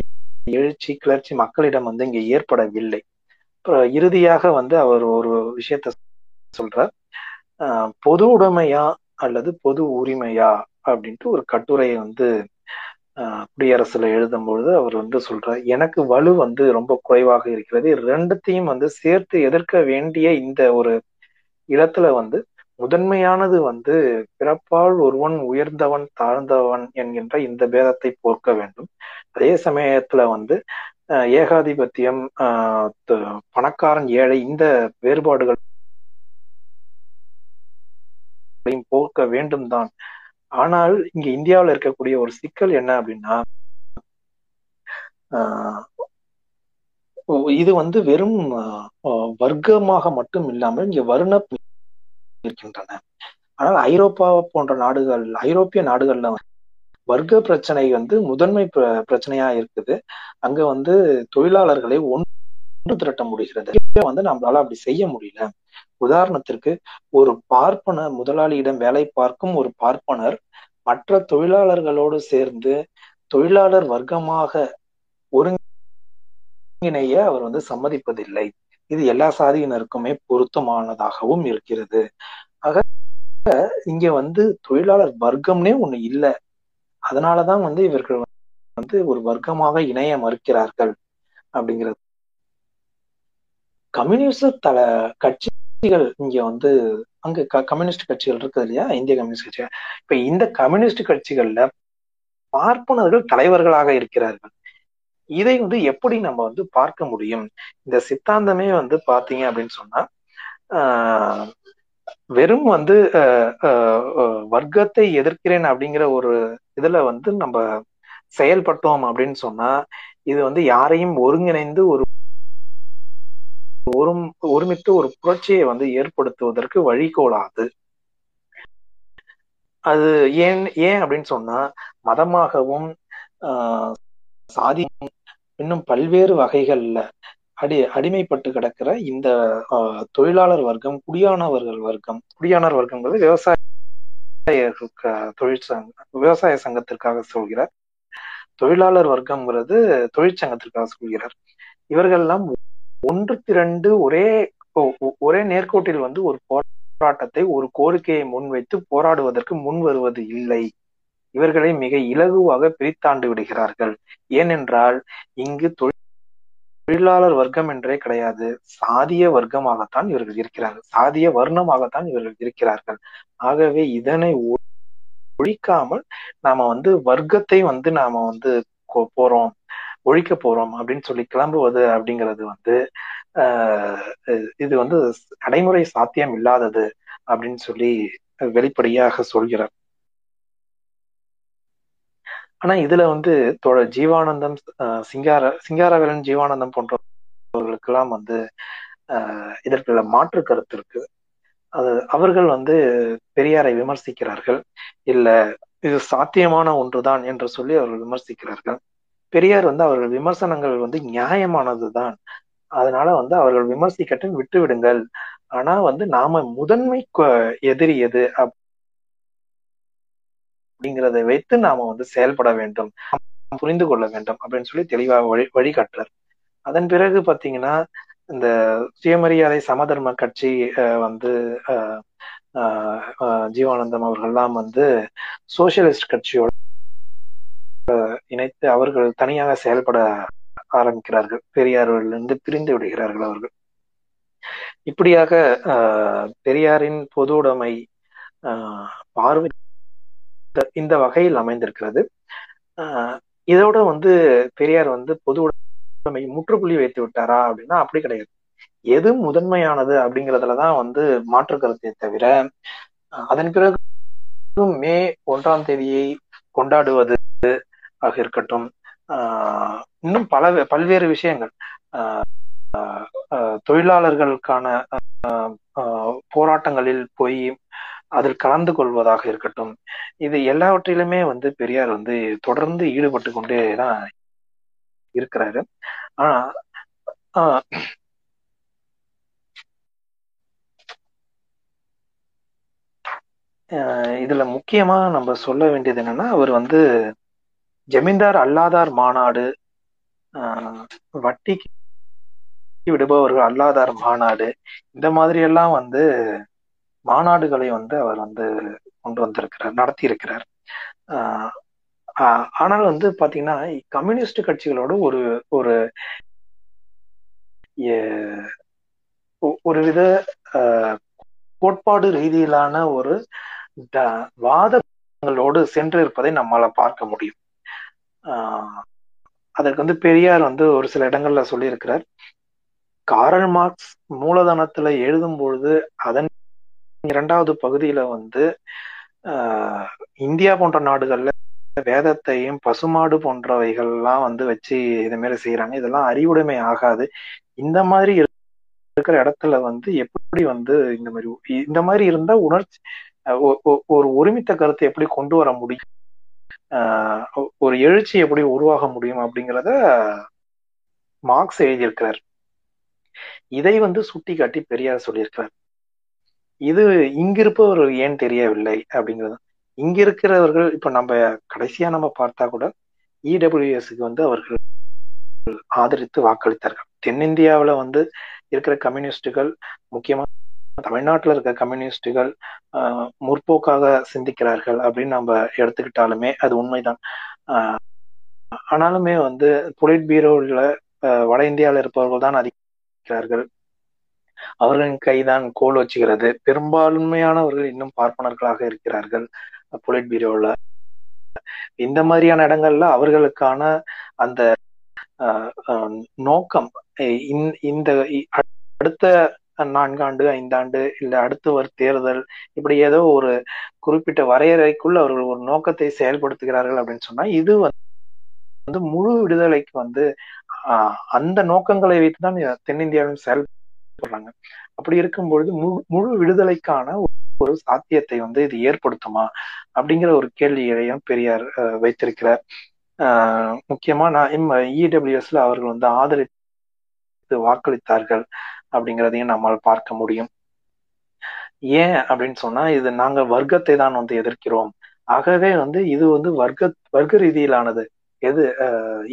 எழுச்சி கிளர்ச்சி மக்களிடம் வந்து இங்கே ஏற்படவில்லை. இறுதியாக வந்து அவர் ஒரு விஷயத்த சொல்றார். பொது உடைமையா அல்லது பொது உரிமையா அப்படின்ட்டு ஒரு கட்டுரையை வந்து குடியரசுல எழுதும் பொழுது அவர் வந்து சொல்றார். எனக்கு வலு வந்து ரொம்ப குறைவாக இருக்கிறது. ரெண்டுத்தையும் வந்து சேர்த்து எதிர்க்க வேண்டிய இந்த ஒரு இடத்துல வந்து முதன்மையானது வந்து பிறப்பால் ஒருவன் உயர்ந்தவன் தாழ்ந்தவன் என்கின்ற இந்த பேதத்தை போர்க்க வேண்டும். அதே சமயத்துல வந்து ஏகாதிபத்தியம் பணக்காரன் ஏழை இந்த வேறுபாடுகள் போக்க வேண்டும் தான் ஆனால் இங்க இந்தியாவில் இருக்கக்கூடிய ஒரு சிக்கல் என்ன அப்படின்னா இது வந்து வெறும் வர்க்கமாக மட்டும் இல்லாமல் இங்க வருண இருக்கின்றன. ஆனால் ஐரோப்பா போன்ற நாடுகள் ஐரோப்பிய நாடுகள்ல வர்க்க பிரச்சனை வந்து முதன்மை பிரச்சனையா இருக்குது. அங்க வந்து தொழிலாளர்களை ஒன்று திரட்ட முடிகிறது. வந்து நம்மளால அப்படி செய்ய முடியல. உதாரணத்திற்கு ஒரு பார்ப்பனர் முதலாளியிடம் வேலை பார்க்கும் ஒரு பார்ப்பனர் மற்ற தொழிலாளர்களோடு சேர்ந்து தொழிலாளர் வர்க்கமாக ஒருங்கிணைய அவர் வந்து சம்மதிப்பதில்லை. இது எல்லா சாதியினருக்குமே பொருத்தமானதாகவும் இருக்கிறது. ஆக இங்க வந்து தொழிலாளர் வர்க்கம்னே ஒண்ணு இல்லை. அதனாலதான் வந்து இவர்கள் வந்து ஒரு வர்க்கமாக இணைய மறுக்கிறார்கள் அப்படிங்கிறது. கம்யூனிஸ்ட் தல கட்சிகள் இங்க வந்து அங்க கம்யூனிஸ்ட் கட்சிகள் இருக்குது இல்லையா? இந்திய கம்யூனிஸ்ட் கட்சிகள். இப்ப இந்த கம்யூனிஸ்ட் கட்சிகள்ல பார்ப்பனர்கள் தலைவர்களாக இருக்கிறார்கள். இதை வந்து எப்படி நம்ம வந்து பார்க்க முடியும்? இந்த சித்தாந்தமே வந்து பாத்தீங்க அப்படின்னு சொன்னா ஆஹ் வெறும் வந்து வர்க்கத்தை எதிர்க்கிறேன் அப்படிங்கிற ஒரு இதுல வந்து நம்ம செயல்பட்டோம் அப்படின்னு சொன்னா இது வந்து யாரையும் ஒருங்கிணைந்து ஒரு ஒரு ஒருமித்து ஒரு புரட்சியை வந்து ஏற்படுத்துவதற்கு வழிகோலாது. அது ஏன் ஏன் அப்படின்னு சொன்னா மதமாகவும் ஆஹ் சாதி இன்னும் பல்வேறு வகைகள்ல அடி அடிமைப்பட்டு கிடக்கிற இந்த ஆஹ், தொழிலாளர் வர்க்கம் குடியானவர்கள் வர்க்கம் குடியானவர் வர்க்கம்ங்கிறது விவசாய தொழிற்சங்க விவசாய சங்கத்திற்காக சொல்கிறார். தொழிலாளர் வர்க்கம்ங்கிறது தொழிற்சங்கத்திற்காக சொல்கிறார். இவர்கள் எல்லாம் ஒன்று திரண்டு ஒரே ஒரே நேர்கோட்டில் வந்து ஒரு போராட்டத்தை ஒரு கோரிக்கையை முன்வைத்து போராடுவதற்கு முன் வருவது இல்லை. இவர்களை மிக இலகுவாக பிரித்தாண்டு விடுகிறார்கள். ஏனென்றால் இங்கு தொழில் தொழிலாளர் வர்க்கம் என்றே கிடையாது. சாதிய வர்க்கமாகத்தான் இவர்கள் இருக்கிறார்கள். சாதிய வர்ணமாகத்தான் இவர்கள் இருக்கிறார்கள். ஆகவே இதனை ஒழிக்காமல் நாம வந்து வர்க்கத்தை வந்து நாம வந்து போறோம் ஒழிக்க போறோம் அப்படின்னு சொல்லி கிளம்புவது அப்படிங்கிறது வந்து ஆஹ் இது வந்து நடைமுறை சாத்தியம் இல்லாதது அப்படின்னு சொல்லி வெளிப்படையாக சொல்கிறார். ஆனா இதுல வந்து தோழர் ஜீவானந்தம் சிங்கார சிங்காரவேலன் ஜீவானந்தம் போன்றவர்களுக்கெல்லாம் வந்து ஆஹ் இதற்குள்ள மாற்று கருத்து இருக்கு. அது அவர்கள் வந்து பெரியாரை விமர்சிக்கிறார்கள். இல்ல இது சாத்தியமான ஒன்றுதான் என்று சொல்லி அவர்கள் விமர்சிக்கிறார்கள். பெரியார் வந்து அவர்கள் விமர்சனங்கள் வந்து நியாயமானதுதான். அதனால வந்து அவர்கள் விமர்சிக்கட்டும் விட்டு விடுங்கள் ஆனா வந்து நாம முதன்மை கொ- எதிரி எது அப்படிங்கிறத வைத்து நாம வந்து செயல்பட வேண்டும். புரிந்து கொள்ள வேண்டும் அப்படின்னு சொல்லி தெளிவாக வழி வழிகாட்டுறார். அதன் பிறகு பாத்தீங்கன்னா இந்த சுயமரியாதை சமதர்ம கட்சி அஹ், வந்து ஜீவானந்தம் அவர்கள்லாம் வந்து சோசியலிஸ்ட் கட்சியோட இணைத்து அவர்கள் தனியாக செயல்பட ஆரம்பிக்கிறார்கள். பெரியாரிலிருந்து பிரிந்து விடுகிறார்கள் அவர்கள். இப்படியாக ஆஹ், பெரியாரின் பொது உடைமை ஆஹ், பார்வை இந்த- இந்த வகையில் அமைந்திருக்கிறது. ஆஹ், இதோட வந்து பெரியார் வந்து பொது உடைமை முற்றுப்புள்ளி வைத்து விட்டாரா அப்படின்னா அப்படி கிடையாது. எது முதன்மையானது அப்படிங்கறதுலதான் வந்து மாற்று கருத்தை தவிர அதன் பிறகு மே ஒன்றாம் தேதியை கொண்டாடுவது ஆக இருக்கட்டும். ஆஹ், இன்னும் பல பல்வேறு விஷயங்கள். ஆஹ், ஆஹ், தொழிலாளர்களுக்கான ஆஹ், போராட்டங்களில் போய் அதில் கலந்து கொள்வதாக இருக்கட்டும். இது எல்லாவற்றிலுமே வந்து பெரியார் வந்து தொடர்ந்து ஈடுபட்டு கொண்டே தான் இருக்கிறாரு. ஆனா ஆஹ், ஆஹ், இதுல முக்கியமா நம்ம சொல்ல வேண்டியது என்னன்னா அவர் வந்து ஜமீன்தார் அல்லாதார் மாநாடு ஆஹ், வட்டிக்கு விடுபவர்கள் அல்லாதார் மாநாடு இந்த மாதிரி எல்லாம் வந்து மாநாடுகளை வந்து அவர் வந்து கொண்டு வந்திருக்கிறார் நடத்தி இருக்கிறார் ஆஹ் ஆனால் வந்து பாத்தீங்கன்னா கம்யூனிஸ்ட் கட்சிகளோட ஒரு ஒரு ஒரு வித கோட்பாடு ரீதியிலான ஒரு வாதங்களோடு சென்று இருப்பதை நம்மால பார்க்க முடியும். ஆஹ் அதற்கு வந்து பெரியார் வந்து ஒரு சில இடங்கள்ல சொல்லியிருக்கிறார். காரல் மார்க்ஸ் மூலதனத்துல எழுதும் பொழுது அதன் இரண்டாவது பகுதியில வந்து ஆஹ், இந்தியா போன்ற நாடுகள்ல வேதத்தையும் பசுமாடு போன்றவைகள்லாம் வந்து வச்சு இது மாரி செய்யறாங்க இதெல்லாம் அறிவுடைமை ஆகாது. இந்த மாதிரி இருக்கிற இடத்துல வந்து எப்படி வந்து இந்த மாதிரி இந்த மாதிரி இருந்தா உணர்ச்சி ஒ- ஒ- ஒரு ஒருமித்த கருத்தை எப்படி கொண்டு வர முடியும்? ஆஹ் ஒரு எழுச்சி எப்படி உருவாக முடியும் அப்படிங்கிறத மார்க்ஸ் எழுதியிருக்கிறார். இதை வந்து சுட்டி காட்டி பெரியார் சொல்லியிருக்கிறார். இது இங்கிருப்பவர்கள் ஏன் தெரியவில்லை அப்படிங்கிறது. இங்க இருக்கிறவர்கள் இப்ப நம்ம கடைசியா நம்ம பார்த்தா கூட இடபிள்யூஎஸ்க்கு வந்து அவர்கள் ஆதரித்து வாக்களித்தார்கள். தென்னிந்தியாவில் வந்து இருக்கிற கம்யூனிஸ்டுகள் முக்கியமா தமிழ்நாட்டுல இருக்க கம்யூனிஸ்டுகள் ஆஹ், முற்போக்காக சிந்திக்கிறார்கள் அப்படின்னு நம்ம எடுத்துக்கிட்டாலுமே அது உண்மைதான். ஆஹ், ஆனாலுமே வந்து புலிட் பீரோல வட இந்தியாவில் இருப்பவர்கள் தான் அதிகரிக்கிறார்கள். அவர்களின் கைதான் கோல் வச்சுகிறது. பெரும்பான்மையானவர்கள் இன்னும் பார்ப்பனர்களாக இருக்கிறார்கள். புலிட் பீரோல. இந்த மாதிரியான இடங்கள்ல அவர்களுக்கான அந்த நோக்கம் இந்த- அடுத்த நான்காண்டு ஐந்தாண்டு இல்ல அடுத்து ஒரு தேர்தல் இப்படி ஏதோ ஒரு குறிப்பிட்ட வரையறைக்குள்ள அவர்கள் ஒரு நோக்கத்தை செயல்படுத்துகிறார்கள் அப்படின்னு சொன்னா இது வந்து முழு விடுதலைக்கு வந்து அந்த நோக்கங்களை வைத்துதான் தென்னிந்தியாவிலும் போடுறாங்க. அப்படி இருக்கும்பொழுது முழு முழு விடுதலைக்கான ஒரு சாத்தியத்தை வந்து இது ஏற்படுத்துமா? அப்படிங்கிற ஒரு கேள்வியையும் பெரியார் வைத்திருக்கிறார். ஆஹ், முக்கியமா நான் இடபிள்யூஎஸ்ல அவர்கள் வந்து ஆதரித்து வாக்களித்தார்கள் அப்படிங்கிறதையும் நம்மால் பார்க்க முடியும். ஏன் அப்படின்னு சொன்னா இது நாங்க வர்க்கத்தை தான் வந்து எதிர்க்கிறோம். ஆகவே வந்து இது வந்து வர்க்க வர்க்க ரீதியிலானது. எது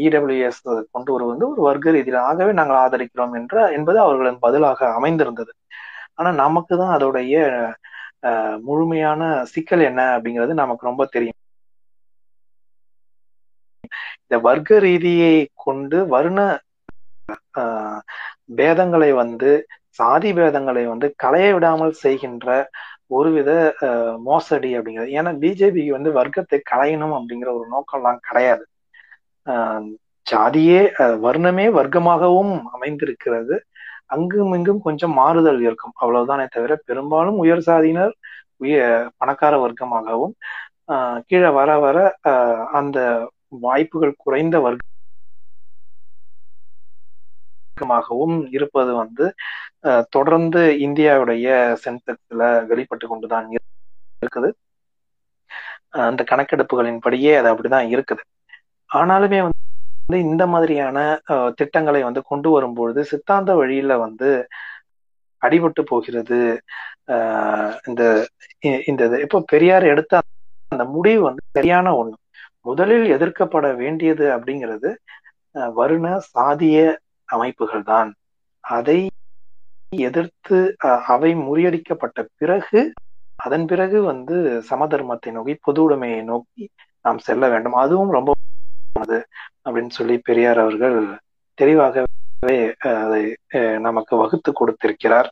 இடபிள்யூஎஸ் கொண்டு வருவது வந்து ஒரு வர்க்க ரீதியில். ஆகவே நாங்கள் ஆதரிக்கிறோம் என்ற என்பது அவர்களின் பதிலாக அமைந்திருந்தது. ஆனா நமக்கு தான் அதோடைய முழுமையான சிக்கல் என்ன அப்படிங்கிறது நமக்கு ரொம்ப தெரியும். இந்த வர்க்க ரீதியை கொண்டு வருண பேதங்களை வந்து சாதி பேதங்களை வந்து களைய விடாமல் செய்கின்ற ஒருவித மோசடி அப்படிங்கிறது. ஏன்னா பிஜேபிக்கு வந்து வர்க்கத்தை களையணும் அப்படிங்கிற ஒரு நோக்கம்லாம் கிடையாது. ஜாதியே வர்ணமே வர்க்கமாகவும் அமைந்திருக்கிறது. அங்கும் இங்கும் கொஞ்சம் மாறுதல் இருக்கும். அவ்வளவுதானே தவிர பெரும்பாலும் உயர் சாதியினர் உய பணக்கார வர்க்கமாகவும் கீழே வர வர அந்த வாய்ப்புகள் குறைந்த வர்க்கமாகவும் இருப்பது வந்து தொடர்ந்து இந்தியாவுடைய சென்செக்ஸ்ல வெளிப்பட்டு கொண்டுதான் இருக்குது. அந்த கணக்கெடுப்புகளின் படியே அது அப்படிதான் இருக்குது. ஆனாலுமே வந்து இந்த மாதிரியான திட்டங்களை வந்து கொண்டு வரும்பொழுது சித்தாந்த வழியில வந்து அடிபட்டு போகிறது. இந்த இந்த இப்போ பெரியார் எடுத்த அந்த முடிவு வந்து சரியான ஒண்ணு. முதலில் எதிர்க்கப்பட வேண்டியது அப்படிங்கிறது வருண சாதிய அமைப்புகள் தான். அதை எதிர்த்து அவை முறியடிக்கப்பட்ட பிறகு அதன் பிறகு வந்து சமதர்மத்தை நோக்கி பொது உடைமையை நோக்கி நாம் செல்ல வேண்டும். அதுவும் ரொம்ப அப்படின்னு சொல்லி பெரியார் அவர்கள் தெளிவாகவே அதை நமக்கு வகுத்து கொடுத்திருக்கிறார்.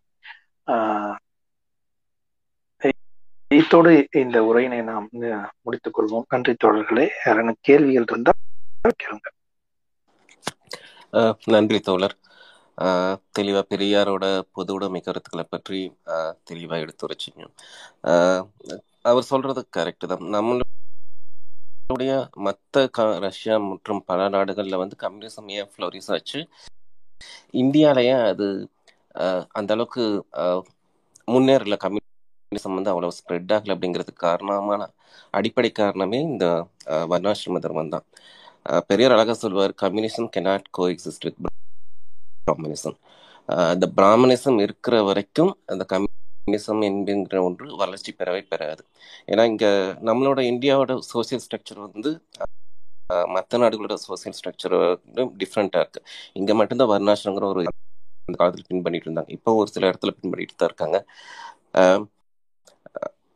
இத்தோடு இந்த உரையினை நாம் முடித்துக் கொள்வோம். நன்றி தோழர்களே. யாரான கேள்விகள் இருந்தால் கேளுங்க. நன்றி தோழர். தெளிவா பெரியாரோட பொது உடைமை கருத்துக்களை பற்றி தெளிவா எடுத்துரைச்சிங்க அவர் சொல்றது கரெக்ட் தான். உடைய மற்ற ரஷ்யா மற்றும் பல நாடுகள்ல வந்து கம்யூனிசம் ஏன் ஃப்ளோரிஸ் ஆச்சு? இந்தியாலயே அது அந்த அளவுக்கு முன்னேறல. கம்யூனிசம் வந்து அவ்வளவு ஸ்ப்ரெட் ஆகல அப்படிங்கிறதுக்கு காரணமான அடிப்படை காரணமே இந்த வர்ணாசிரம தர்மம் தான். பெரியார் அழகாக சொல்வார் communism cannot coexist with Brahminism இந்த பிராமணிசம் இருக்கிற வரைக்கும் அந்த கம்யூனிசம் என்கின்ற ஒன்று வளர்ச்சி பெறவே பெறாது. ஏன்னா இங்க நம்மளோட இந்தியாவோட சோசியல் ஸ்ட்ரக்சர் வந்து மற்ற நாடுகளோட சோசியல் ஸ்ட்ரக்சர் டிஃப்ரெண்ட்டாக இருக்கு. இங்க மட்டும்தான் வர்ணாசிரங்கிற ஒரு அந்த காலத்தில் பின் பண்ணிட்டு இருந்தாங்க. இப்போ ஒரு சில இடத்துல பின் பண்ணிட்டு தான் இருக்காங்க.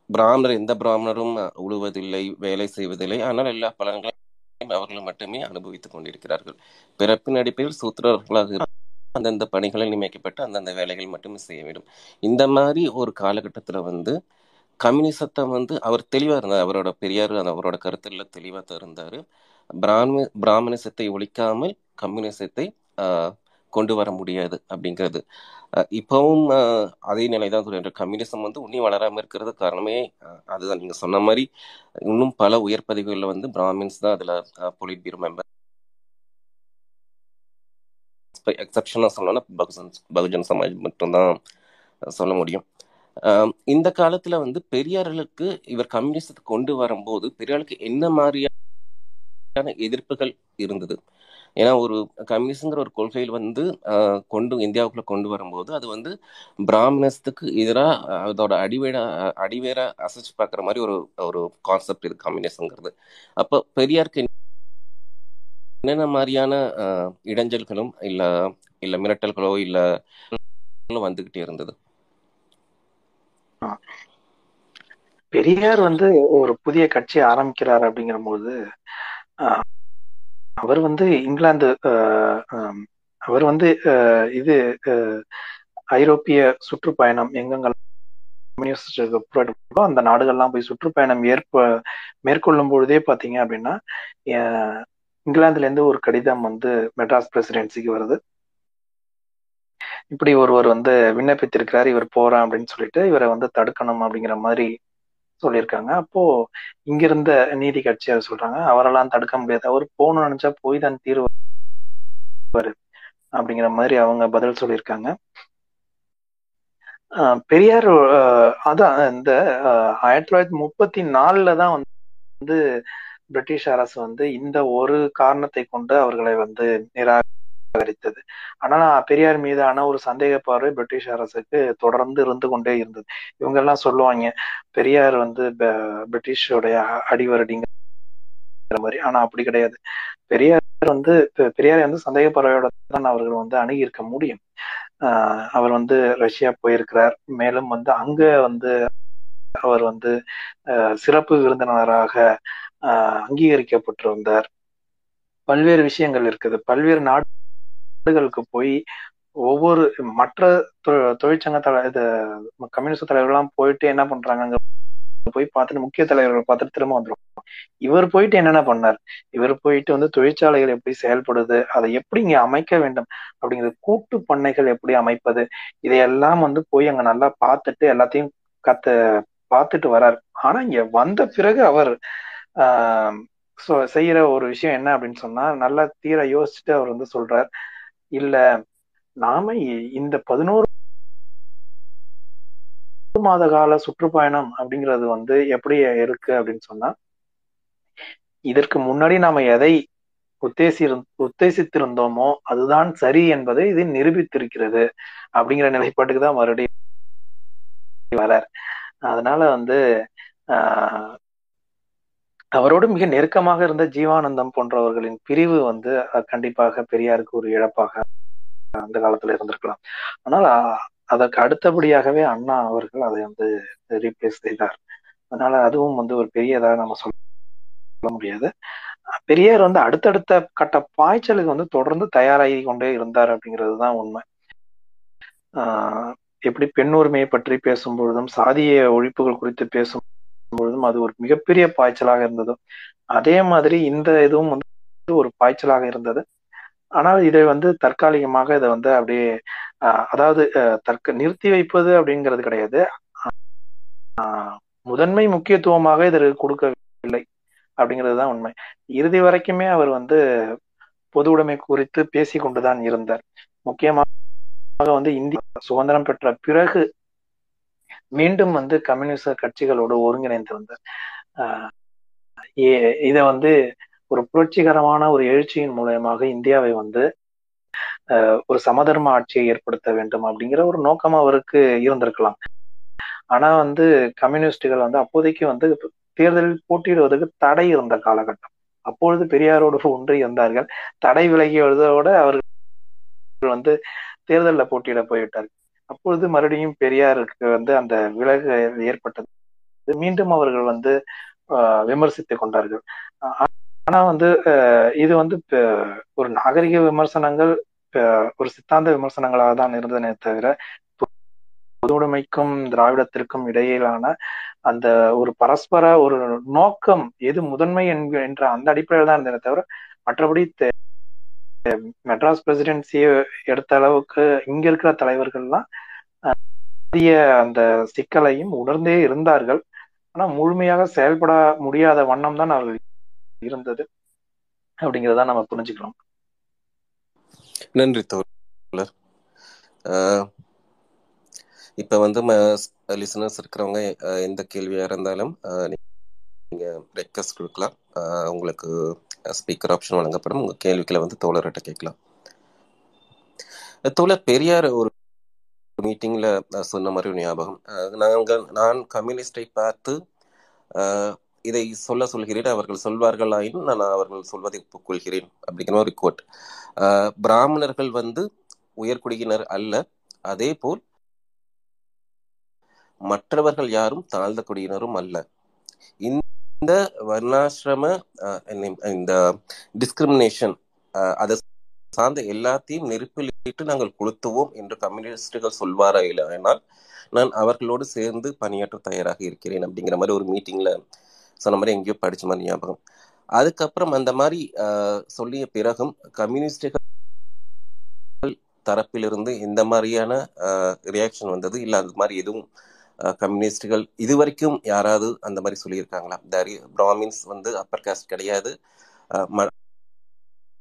பிராமணர் எந்த பிராமணரும் உழுவதில்லை வேலை செய்வதில்லை. ஆனால் எல்லா பலன்களையும் அவர்கள் மட்டுமே அனுபவித்துக் கொண்டிருக்கிறார்கள். பிறப்பின் அடிப்படையில் சூத்திரர்களாக அந்தந்த பணிகளில் நியமிக்கப்பட்டு அந்தந்த வேலைகள் மட்டுமே செய்ய வேண்டும். இந்த மாதிரி ஒரு காலகட்டத்தில் வந்து கம்யூனிசத்தை வந்து அவர் தெளிவாக இருந்தார். அவரோட பெரியார் அவரோட கருத்துல தெளிவாக தான் பிராமி பிராமணிசத்தை ஒழிக்காமல் கம்யூனிசத்தை கொண்டு வர முடியாது அப்படிங்கிறது. இப்பவும் அதே நிலைதான் சொல்கிறேன் கம்யூனிசம் வந்து இன்னும் வளராமல் இருக்கிறது காரணமே அதுதான். நீங்கள் சொன்ன மாதிரி இன்னும் பல உயர் பதவிகளில் வந்து பிராமின்ஸ் தான் அதில் பொலிட் பியூரோ மெம்பர். எக்ஸப்ஷனா சொல்லணும்னா பகுஜன் பகுஜன் சமாஜ் மட்டும்தான் சொல்ல முடியும். இந்த காலத்துல வந்து பெரியார்களுக்கு இவர் கம்யூனிசத்தை கொண்டு வரும்போது பெரியாருக்கு என்ன மாதிரியான எதிர்ப்புகள் இருந்தது? ஏன்னா ஒரு கம்யூனிஸ்ட்ங்கிற ஒரு கொள்கையில் வந்து கொண்டு இந்தியாவுக்குள்ள கொண்டு வரும்போது அது வந்து பிராமணத்துக்கு எதிராக அதோட அடிவேட அடிவேற அசைச்சு பார்க்குற மாதிரி ஒரு ஒரு கான்செப்ட் இது கம்யூனிஸ்ட்ங்கிறது அப்போ பெரியாருக்கு என்னென்ன மாதிரியான இடைஞ்சல்களும் இல்ல இல்ல மிரட்டல்களோ இல்ல வந்துகிட்டே இருந்தது? பெரியார் வந்து ஒரு புதிய கட்சி ஆரம்பிக்கிறார் அப்படிங்கிற போது அவர் வந்து இங்கிலாந்து அவர் வந்து இது ஐரோப்பிய சுற்றுப்பயணம் எங்கெங்கெல்லாம் அந்த நாடுகள்லாம் போய் சுற்றுப்பயணம் ஏற்ப மேற்கொள்ளும் பொழுதே பாத்தீங்க அப்படின்னா இங்கிலாந்துல இருந்து ஒரு கடிதம் வந்து மெட்ராஸ் பிரசிடென்சிக்கு வருது. இப்படி ஒருவர் வந்து விண்ணப்பித்திருக்கிறார் இவர் போறான் அப்படின்னு சொல்லிட்டு இவரை வந்து தடுக்கணும் அப்படிங்கிற மாதிரி சொல்லியிருக்காங்க. அப்போ இங்கிருந்த நீதி கட்சியார் சொல்றாங்க அவரெல்லாம் தடுக்க முடியாது. அவர் போகணும்னு நினைச்சா போய் தான் தீர்வாரு அப்படிங்கிற மாதிரி அவங்க பதில் சொல்லியிருக்காங்க. பெரியார் அதான் இந்த ஆயிரத்தி தொள்ளாயிரத்தி முப்பத்தி நாலுல தான் வந்து பிரிட்டிஷ் அரசு வந்து இந்த ஒரு காரணத்தை கொண்டு அவர்களை வந்து நிராகரித்தது. ஆனா பெரியார் மீதான ஒரு சந்தேக பார்வை பிரிட்டிஷ் அரசுக்கு தொடர்ந்து இருந்து கொண்டே இருந்தது. இவங்க எல்லாம் சொல்லுவாங்க பெரியார் வந்து பிரிட்டிஷோடைய அடிவரடிங்கிற மாதிரி. ஆனா அப்படி கிடையாது. பெரியார் வந்து பெ- பெரியாரை வந்து சந்தேக பார்வையோட தான் அவர்கள் வந்து அணுகி இருக்க முடியும். ஆஹ் அவர் வந்து ரஷ்யா போயிருக்கிறார். மேலும் வந்து அங்க வந்து அவர் வந்து சிறப்பு விருந்தினராக ஆஹ் அங்கீகரிக்கப்பட்டிருந்தார். பல்வேறு விஷயங்கள் இருக்குது. பல்வேறு நாடுகளுக்கு போய் ஒவ்வொரு மற்ற தொழிற்சங்க தலை இது கம்யூனிஸ்ட் தலைவர்கள்லாம் போயிட்டு என்ன பண்றாங்க அங்க போய் பார்த்துட்டு முக்கிய தலைவர்களை பார்த்துட்டு திரும்ப வந்துடும் இவர் போயிட்டு என்னென்ன பண்ணார்? இவர் போயிட்டு வந்து தொழிற்சாலைகள் எப்படி செயல்படுது? அதை எப்படி இங்க அமைக்க வேண்டும்? அப்படிங்கிறது கூட்டு பண்ணைகள் எப்படி அமைப்பது? இதையெல்லாம் வந்து போய் அங்க நல்லா பார்த்துட்டு எல்லாத்தையும் கத்த பார்த்துட்டு வரார். ஆனா இங்க வந்த பிறகு அவர் ஆஹ் சொ- செய்யற ஒரு விஷயம் என்ன அப்படின்னு சொன்னா நல்லா தீர யோசிச்சுட்டு அவர் வந்து சொல்றார் இல்ல நாம இந்த பதினோரு மாத கால சுற்றுப்பயணம் அப்படிங்கிறது வந்து எப்படி இருக்கு அப்படின்னு சொன்னா இதற்கு முன்னாடி நாம எதை உத்தேசி உத்தேசித்திருந்தோமோ அதுதான் சரி என்பதை இது நிரூபித்திருக்கிறது அப்படிங்கிற நிலைப்பாட்டுக்கு தான் மறுபடியும் வரார். அதனால வந்து ஆஹ் அவரோடு மிக நெருக்கமாக இருந்த ஜீவானந்தம் போன்றவர்களின் பிரிவு வந்து கண்டிப்பாக பெரியாருக்கு ஒரு இழப்பாக அந்த காலத்துல இருந்திருக்கலாம். ஆனால் அதற்கு அடுத்தபடியாகவே அண்ணா அவர்கள் அதை வந்து ரீப்ளேஸ் செய்தார். அதனால அதுவும் வந்து ஒரு பெரியதாக நம்ம சொல்ல முடியாது. பெரியார் வந்து அடுத்தடுத்த கட்ட பாய்ச்சலுக்கு வந்து தொடர்ந்து தயாராகி கொண்டே இருந்தார் அப்படிங்கிறது தான் உண்மை. ஆஹ் எப்படி பெண் உரிமையை பற்றி பேசும் பொழுதும் சாதிய ஒழிப்புகள் குறித்து பேசும் பொழுதும் அது ஒரு மிகப்பெரிய பாய்ச்சலாக இருந்தது அதே மாதிரி இந்த இதுவும் வந்து ஒரு பாய்ச்சலாக இருந்தது. ஆனால் இதை வந்து தற்காலிகமாக இதை வந்து அப்படியே அதாவது தற்க நிறுத்தி வைப்பது அப்படிங்கிறது கிடையாது. ஆஹ் முதன்மை முக்கியத்துவமாக இதற்கு கொடுக்கவில்லை அப்படிங்கிறது தான் உண்மை. இறுதி வரைக்குமே அவர் வந்து பொது உடைமை குறித்து பேசி கொண்டுதான் இருந்தார். முக்கியமாக வந்து இந்தியா சுதந்திரம் பெற்ற பிறகு மீண்டும் வந்து கம்யூனிஸ்ட கட்சிகளோடு ஒருங்கிணைந்து ஆஹ் ஏ- இதை வந்து ஒரு புரட்சிகரமான ஒரு எழுச்சியின் மூலயமாக இந்தியாவை வந்து ஆஹ் ஒரு சமதர்ம ஆட்சியை ஏற்படுத்த வேண்டும் அப்படிங்கிற ஒரு நோக்கம் அவருக்கு இருந்திருக்கலாம். ஆனா வந்து கம்யூனிஸ்டுகள் வந்து அப்போதைக்கு வந்து தேர்தலில் போட்டியிடுவதற்கு தடை இருந்த காலகட்டம். அப்பொழுது பெரியாரோடு ஒன்று இருந்தார்கள். தடை விலகியதோட அவர்கள் வந்து தேர்தலில் போட்டியிட போய்விட்டார்கள். அப்பொழுது மறுபடியும் பெரியாருக்கு வந்து அந்த விலகு ஏற்பட்டது. மீண்டும் அவர்கள் வந்து ஆஹ் விமர்சித்துக் கொண்டார்கள். ஆனா வந்து ஆஹ் இது வந்து ஒரு நாகரிக விமர்சனங்கள் ஒரு சித்தாந்த விமர்சனங்களாக தான் இருந்ததனே தவிர பொதுவுடைமைக்கும் திராவிடத்திற்கும் இடையிலான அந்த ஒரு பரஸ்பர ஒரு நோக்கம் எது முதன்மை என்க- என்ற அந்த அடிப்படையில் தான் இருந்ததே தவிர மற்றபடி மெட்ராஸ் பிரசிடென்சியை எடுத்த அளவுக்கு இங்க இருக்கிற தலைவர்கள்லாம் பெரிய அந்த சிக்கலையும் உணர்ந்தே இருந்தார்கள். ஆனா முழுமையாக செயல்பட முடியாத வண்ணம் தான் அவர்கள் இருந்தது அப்படிங்கிறத நம்ம புரிஞ்சுக்கிறோம் நன்றி தோழர். ஆஹ் இப்ப வந்து லிசனர்ஸ் இருக்கிறவங்க எந்த கேள்வியா இருந்தாலும் நீங்க ரெக்வஸ்ட் கொடுக்கலாம். உங்களுக்கு ஸ்பீக்கர் ஆப்ஷன் வழங்கப்படும். உங்கள் கேள்விகளை வந்து தோழர்கிட்ட கேட்கலாம். தோழர் பெரியார் ஒரு மீட்டிங்கில் சொன்ன மாதிரி ஞாபகம். நாங்கள் நான் கம்யூனிஸ்டை பார்த்து இதை சொல்ல சொல்கிறேன் அவர்கள் சொல்வார்களாயின் நான் அவர்கள் சொல்வதை ஒப்புக்கொள்கிறேன் அப்படிங்கிற ஒரு கோட் பிராமணர்கள் வந்து உயர்குடியினர் அல்ல அதே போல் மற்றவர்கள் யாரும் தாழ்ந்த குடியினரும் அல்ல. இந்த வர்ணாசிரம இந்த- டிஸ்கிரிமினேஷன் அதை சார்ந்த எல்லாத்தையும் நெருப்பிலிட்டு நாங்கள் கொளுத்துவோம் என்று கம்யூனிஸ்டுகள் சொல்வாரா இல்லைனால் நான் அவர்களோடு சேர்ந்து பணியாற்ற தயாராக இருக்கிறேன் அப்படிங்கிற மாதிரி ஒரு மீட்டிங்ல சொன்ன மாதிரி எங்கேயோ படிச்ச மாதிரி ஞாபகம். அதுக்கப்புறம் அந்த மாதிரி சொல்லிய பிறகும் கம்யூனிஸ்டுகள் தரப்பிலிருந்து இந்த மாதிரியான ரியாக்ஷன் வந்தது. இல்லை அது மாதிரி எதுவும் கம்யூனிஸ்டுகள் இது வரைக்கும் யாராவது அந்த மாதிரி சொல்லியிருக்காங்களா? தரி பிராமின்ஸ் வந்து அப்பர் காஸ்ட் கிடையாது.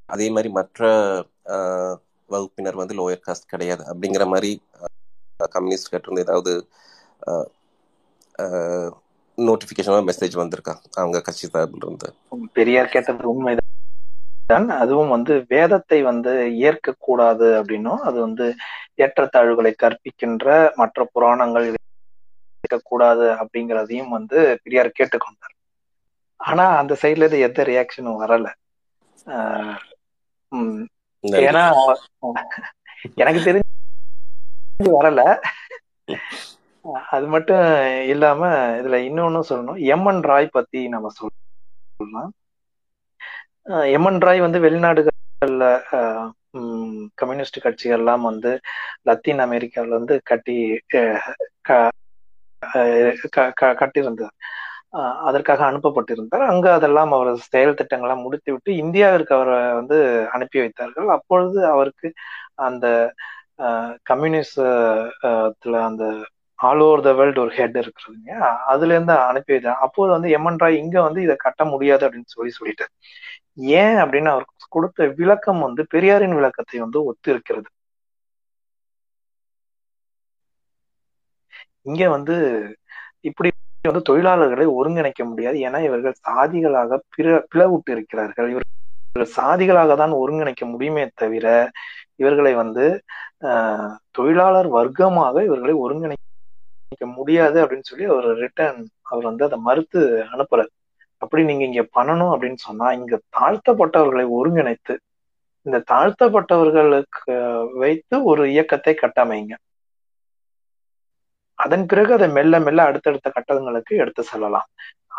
அதே மாதிரி மற்ற வகுப்பினர் வந்து லோயர் காஸ்ட் கிடையாது. அப்படிங்கிற மாதிரி கம்யூனிஸ்ட் கட்டிருந்து ஏதாவது நோட்டிஃபிகேஷன் மெசேஜ் வந்திருக்கா? அவங்க கட்சி சார்பில் இருந்து. பெரியார் கேட்டது உண்மைதான். அதுவும் வந்து வேதத்தை வந்து ஏற்க கூடாது அப்படின்னும் அது வந்து ஏற்றத்தாழ்வுகளை கற்பிக்கின்ற மற்ற புராணங்கள் கூடாது அப்படிங்கிறதையும் வந்து பெரியார் கேட்டுக்கொண்டார். ஆனா அந்த சைட்ல இருந்து எந்த ரியாக்ஷனும் வரல. ஏன்னா எனக்கு தெரிஞ்சு வரல. அது மட்டும் இல்லாம இதுல இன்னொன்னு சொல்லணும். எம்என் ராய் பத்தி நம்ம சொல்லலாம். எம்என் ராய் வந்து வெளிநாடுகள்ல கம்யூனிஸ்ட் கட்சிகள்லாம் வந்து லத்தீன் அமெரிக்காவில் வந்து கட்டி கட்டியிருந்தார் அதற்காக அனுப்பப்பட்டிருந்தார். அங்க அதெல்லாம் அவர் செயல் திட்டங்கள்லாம் முடித்து விட்டு இந்தியாவிற்கு அவரை வந்து அனுப்பி வைத்தார்கள். அப்பொழுது அவருக்கு அந்த கம்யூனிஸ்ட்ல அந்த ஆல் ஓவர் த வேர்ல்டு ஒரு ஹெட் இருக்கிறதுங்க அதுல இருந்து அனுப்பி வைத்தாங்க அப்போது வந்து எம்என் ராய் இங்க வந்து இதை கட்ட முடியாது அப்படின்னு சொல்லி சொல்லிட்டார். ஏன் அப்படின்னு அவர் கொடுத்த விளக்கம் வந்து பெரியாரின் விளக்கத்தை வந்து ஒத்து இருக்கிறது இங்க வந்து இப்படி வந்து தொழிலாளர்களை ஒருங்கிணைக்க முடியாது. ஏன்னா இவர்கள் சாதிகளாக பிற பிளவுட்டு இருக்கிறார்கள் இவர்கள் சாதிகளாக தான் ஒருங்கிணைக்க முடியுமே தவிர இவர்களை வந்து ஆஹ், தொழிலாளர் வர்க்கமாக இவர்களை ஒருங்கிணைக்க முடியாது அப்படின்னு சொல்லி அவர் ரிட்டர்ன் அவர் வந்து அதை மறுத்து அனுப்புறாரு அப்படி நீங்க இங்க பண்ணணும் அப்படின்னு சொன்னா இங்க தாழ்த்தப்பட்டவர்களை ஒருங்கிணைத்து இந்த தாழ்த்தப்பட்டவர்களுக்கு வைத்து ஒரு இயக்கத்தை கட்டமைங்க. அதன் பிறகு அதை மெல்ல மெல்ல அடுத்தடுத்த கட்டங்களுக்கு எடுத்து செல்லலாம்.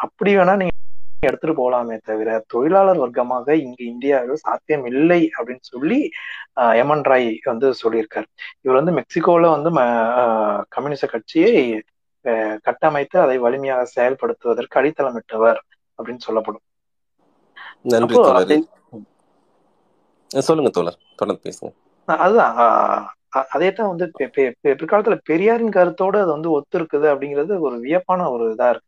அப்படி வேணா நீங்க எடுத்துட்டு போகலாமே தவிர தொழிலாளர் வர்க்கமாக இங்க இந்தியாவில் சாத்தியம் இல்லை அப்படின்னு சொல்லி எமன் ராய் வந்து சொல்லியிருக்காரு. இவர் வந்து மெக்சிகோல வந்து கம்யூனிச கட்சியை கட்டமைத்து அதை வலிமையாக செயல்படுத்துவதற்கு அடித்தளமிட்டவர் அப்படின்னு சொல்லப்படும். நன்றி சொல்லுங்க தோழர். தொடர்ந்து பேசுங்க அதுதான். ஆஹ் அ- அதேதான் வந்து பிற்காலத்துல பெரியாரின் கருத்தோட அது வந்து ஒத்து இருக்குது அப்படிங்கிறது ஒரு வியப்பான ஒரு இதா இருக்கு.